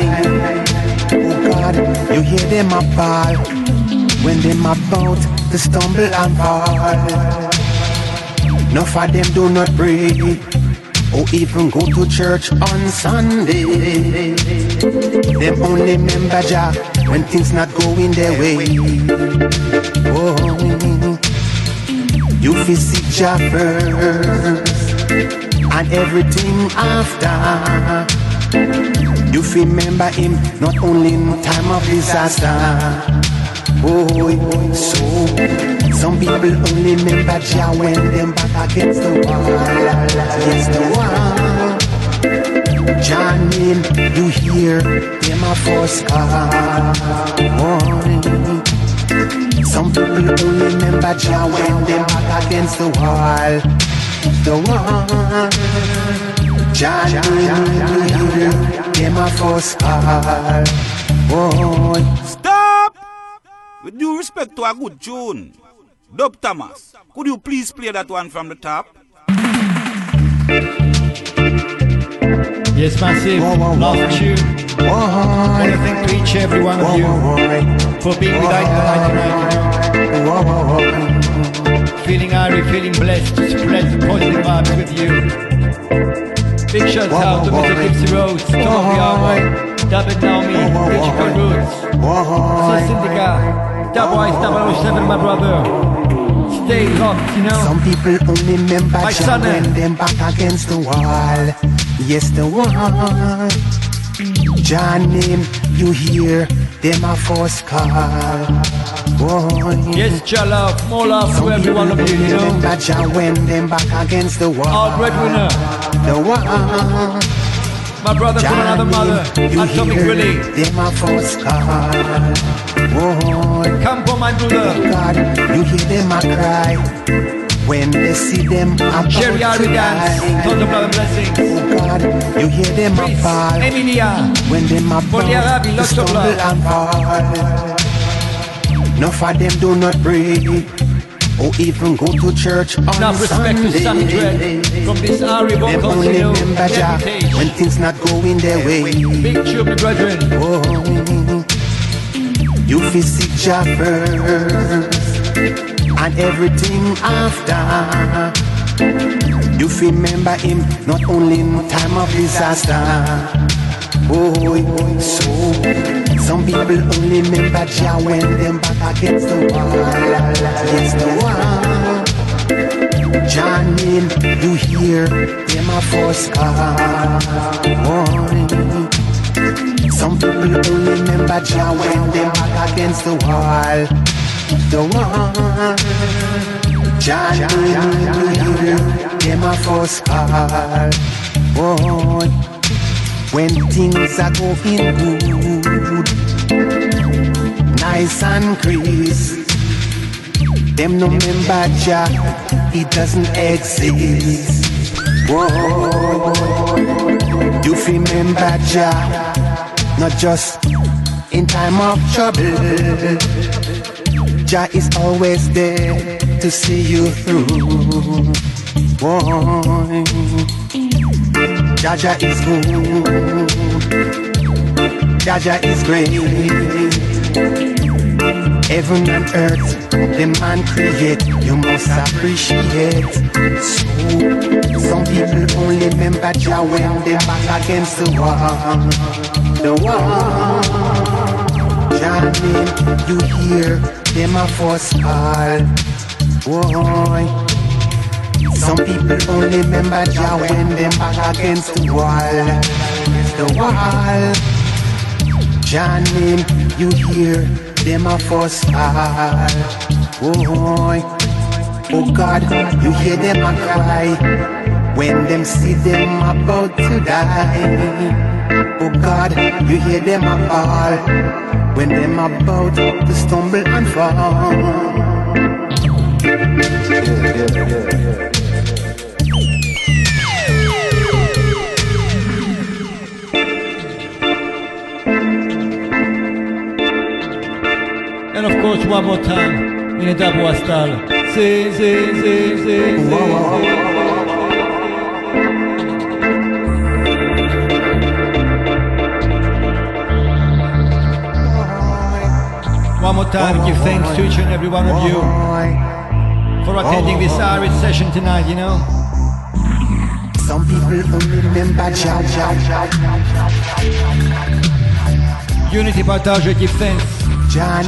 Oh God, you hear them a bawl when them about to stumble and fall. None of them do not pray or even go to church on Sunday. Them only remember Jah when things not going their way. Oh, you feel seek Jah and everything after. You feel remember Him not only in time of disaster. Oh, so some people only remember Jah when them back against the wall. Yes, the wall. Jah name you hear them a first call. Some people only remember Jah when them back against the wall. The wall. Jah name you hear them a first call. Oh,
Stop! With due respect to a good tune. Dub Thomas, could you please play that one from the top?
Yes, Massive, last tune. Want to thank to each and every one of you. for being with I tonight, you know. Feeling airy, feeling blessed to spread positive vibes with you. Big shout out to Mr. Gypsy Rose, Tom Biamo, David Naomi, Digital Roots, Sis Indica, Dubwise 007, my brother. Stay locked, you know.
Some people only remember
My son,
when eh? them back against the wall. Yes, the wall. Jah name you hear them a first call. Boy.
Yes, Jah love, more love
Some
to every one of you, you know.
remember Jah when them back against the wall.
Our breadwinner.
The wall.
My brother from another mother, Atomic Willie.
Them a first call. Oh,
Come for my brother.
Oh, God, you hear them a cry when they see them about
Sherry
to
dance. Love and blessings.
Oh God, you hear them a fall
Emilia.
when them about
Body Arabi,
to
lots of
stumble and fall. Enough of them do not pray Oh, or even go to church on
Enough respect to Sammy
Sunday.
From this
Them only remember Jah when things not going their way.
Big tune, my brethren.
Oh, you feel sick Jah first and everything after. You remember him not only in time of disaster. Oh, so some people only remember Jah when them back against the wall, against the wall. Jah name you hear them a force call. Some people only remember Jah when them back against the wall, the wall. Jah name you hear them a force call. Oh, when things are going good, nice and crisp. Them no remember Jah, he doesn't exist. Whoa, you remember Jah, not just in time of trouble. Jah is always there to see you through. Whoa, Jah is good. Jah is great. Heaven and earth, the man create, you must appreciate. So, some people only remember Jah when they back against the wall. The wall. Jah name you hear, them a force call. Boy. Some people only remember Jah when them back against the wall. The wall. Jah name you hear them a fuss call. Oh, oh God, you hear them a cry when them see them about to die. Oh God, you hear them a fall when them about to stumble and fall.
And of course, one more time in a double style. One more time, give thanks to each and every one of you for attending this Irish session tonight, you know.
Some people only remember Jah Jah.
Unity, partage, give thanks.
Jah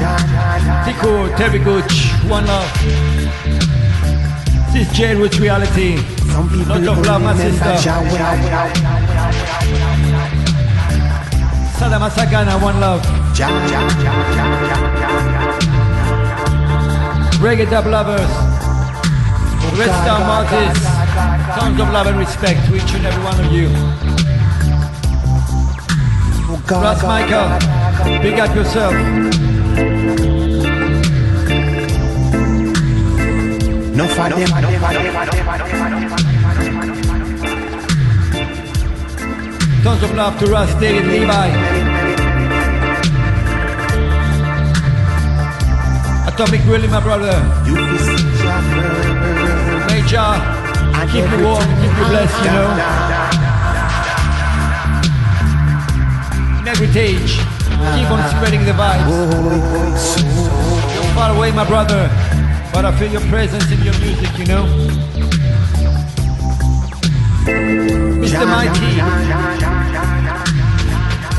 Tico, Terry Gooch, one love. This is J Roots reality.
Some people
Lot of love, my sister.
Jah
Sadama Sagana, one love. Reggae dub lovers. Red Star Martyrs. Tons of love and respect to each and every one of you. Russ Michael, big up yourself.
No for them.
Tons of love to Russ, David, Levi. Atomic Willie, my brother. Major, keep you warm, keep you blessed, you know. In every stage, keep on spreading the vibes. You're far away, my brother, but I feel your presence in your music, you know. Mr. Mighty,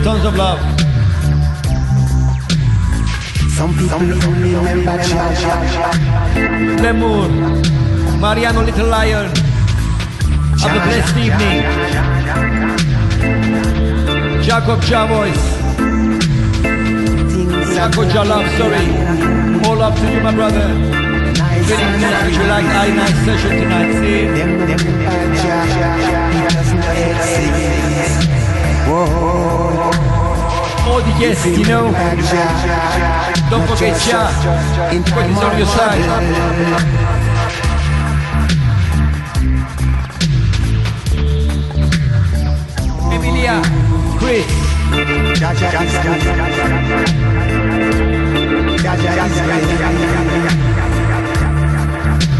tons of love.
Some people only remember Jah.
Lemur, Mariano Little Lion. Have a blessed evening. Jacob Javois. Jacob Jalab, sorry. All up to you, my brother. See? All the you know. Don't forget.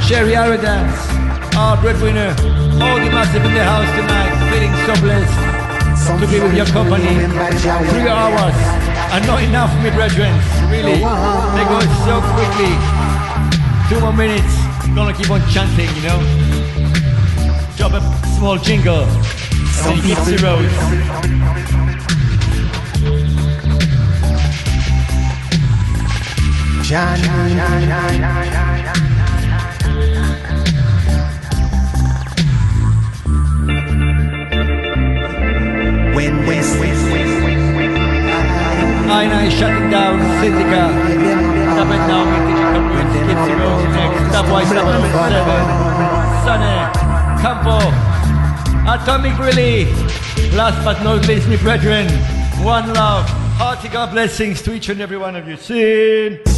Sherry Arrogance, our breadwinner, all the massive in the house tonight, feeling so blessed to be with your company. Three hours are not enough, my brethren. Really, they go so quickly. Two more minutes, gonna keep on chanting, you know. Drop a small jingle, and then you keep road.
When, when,
I and I shutting down Syndica. It now, me digital roots, Gypsy Rose next. Stopwise, stop number seven. Sunny, Campo, Atomic Relay. Last but not least, me brethren, one love. Hearty God blessings to each and every one of you. Sin.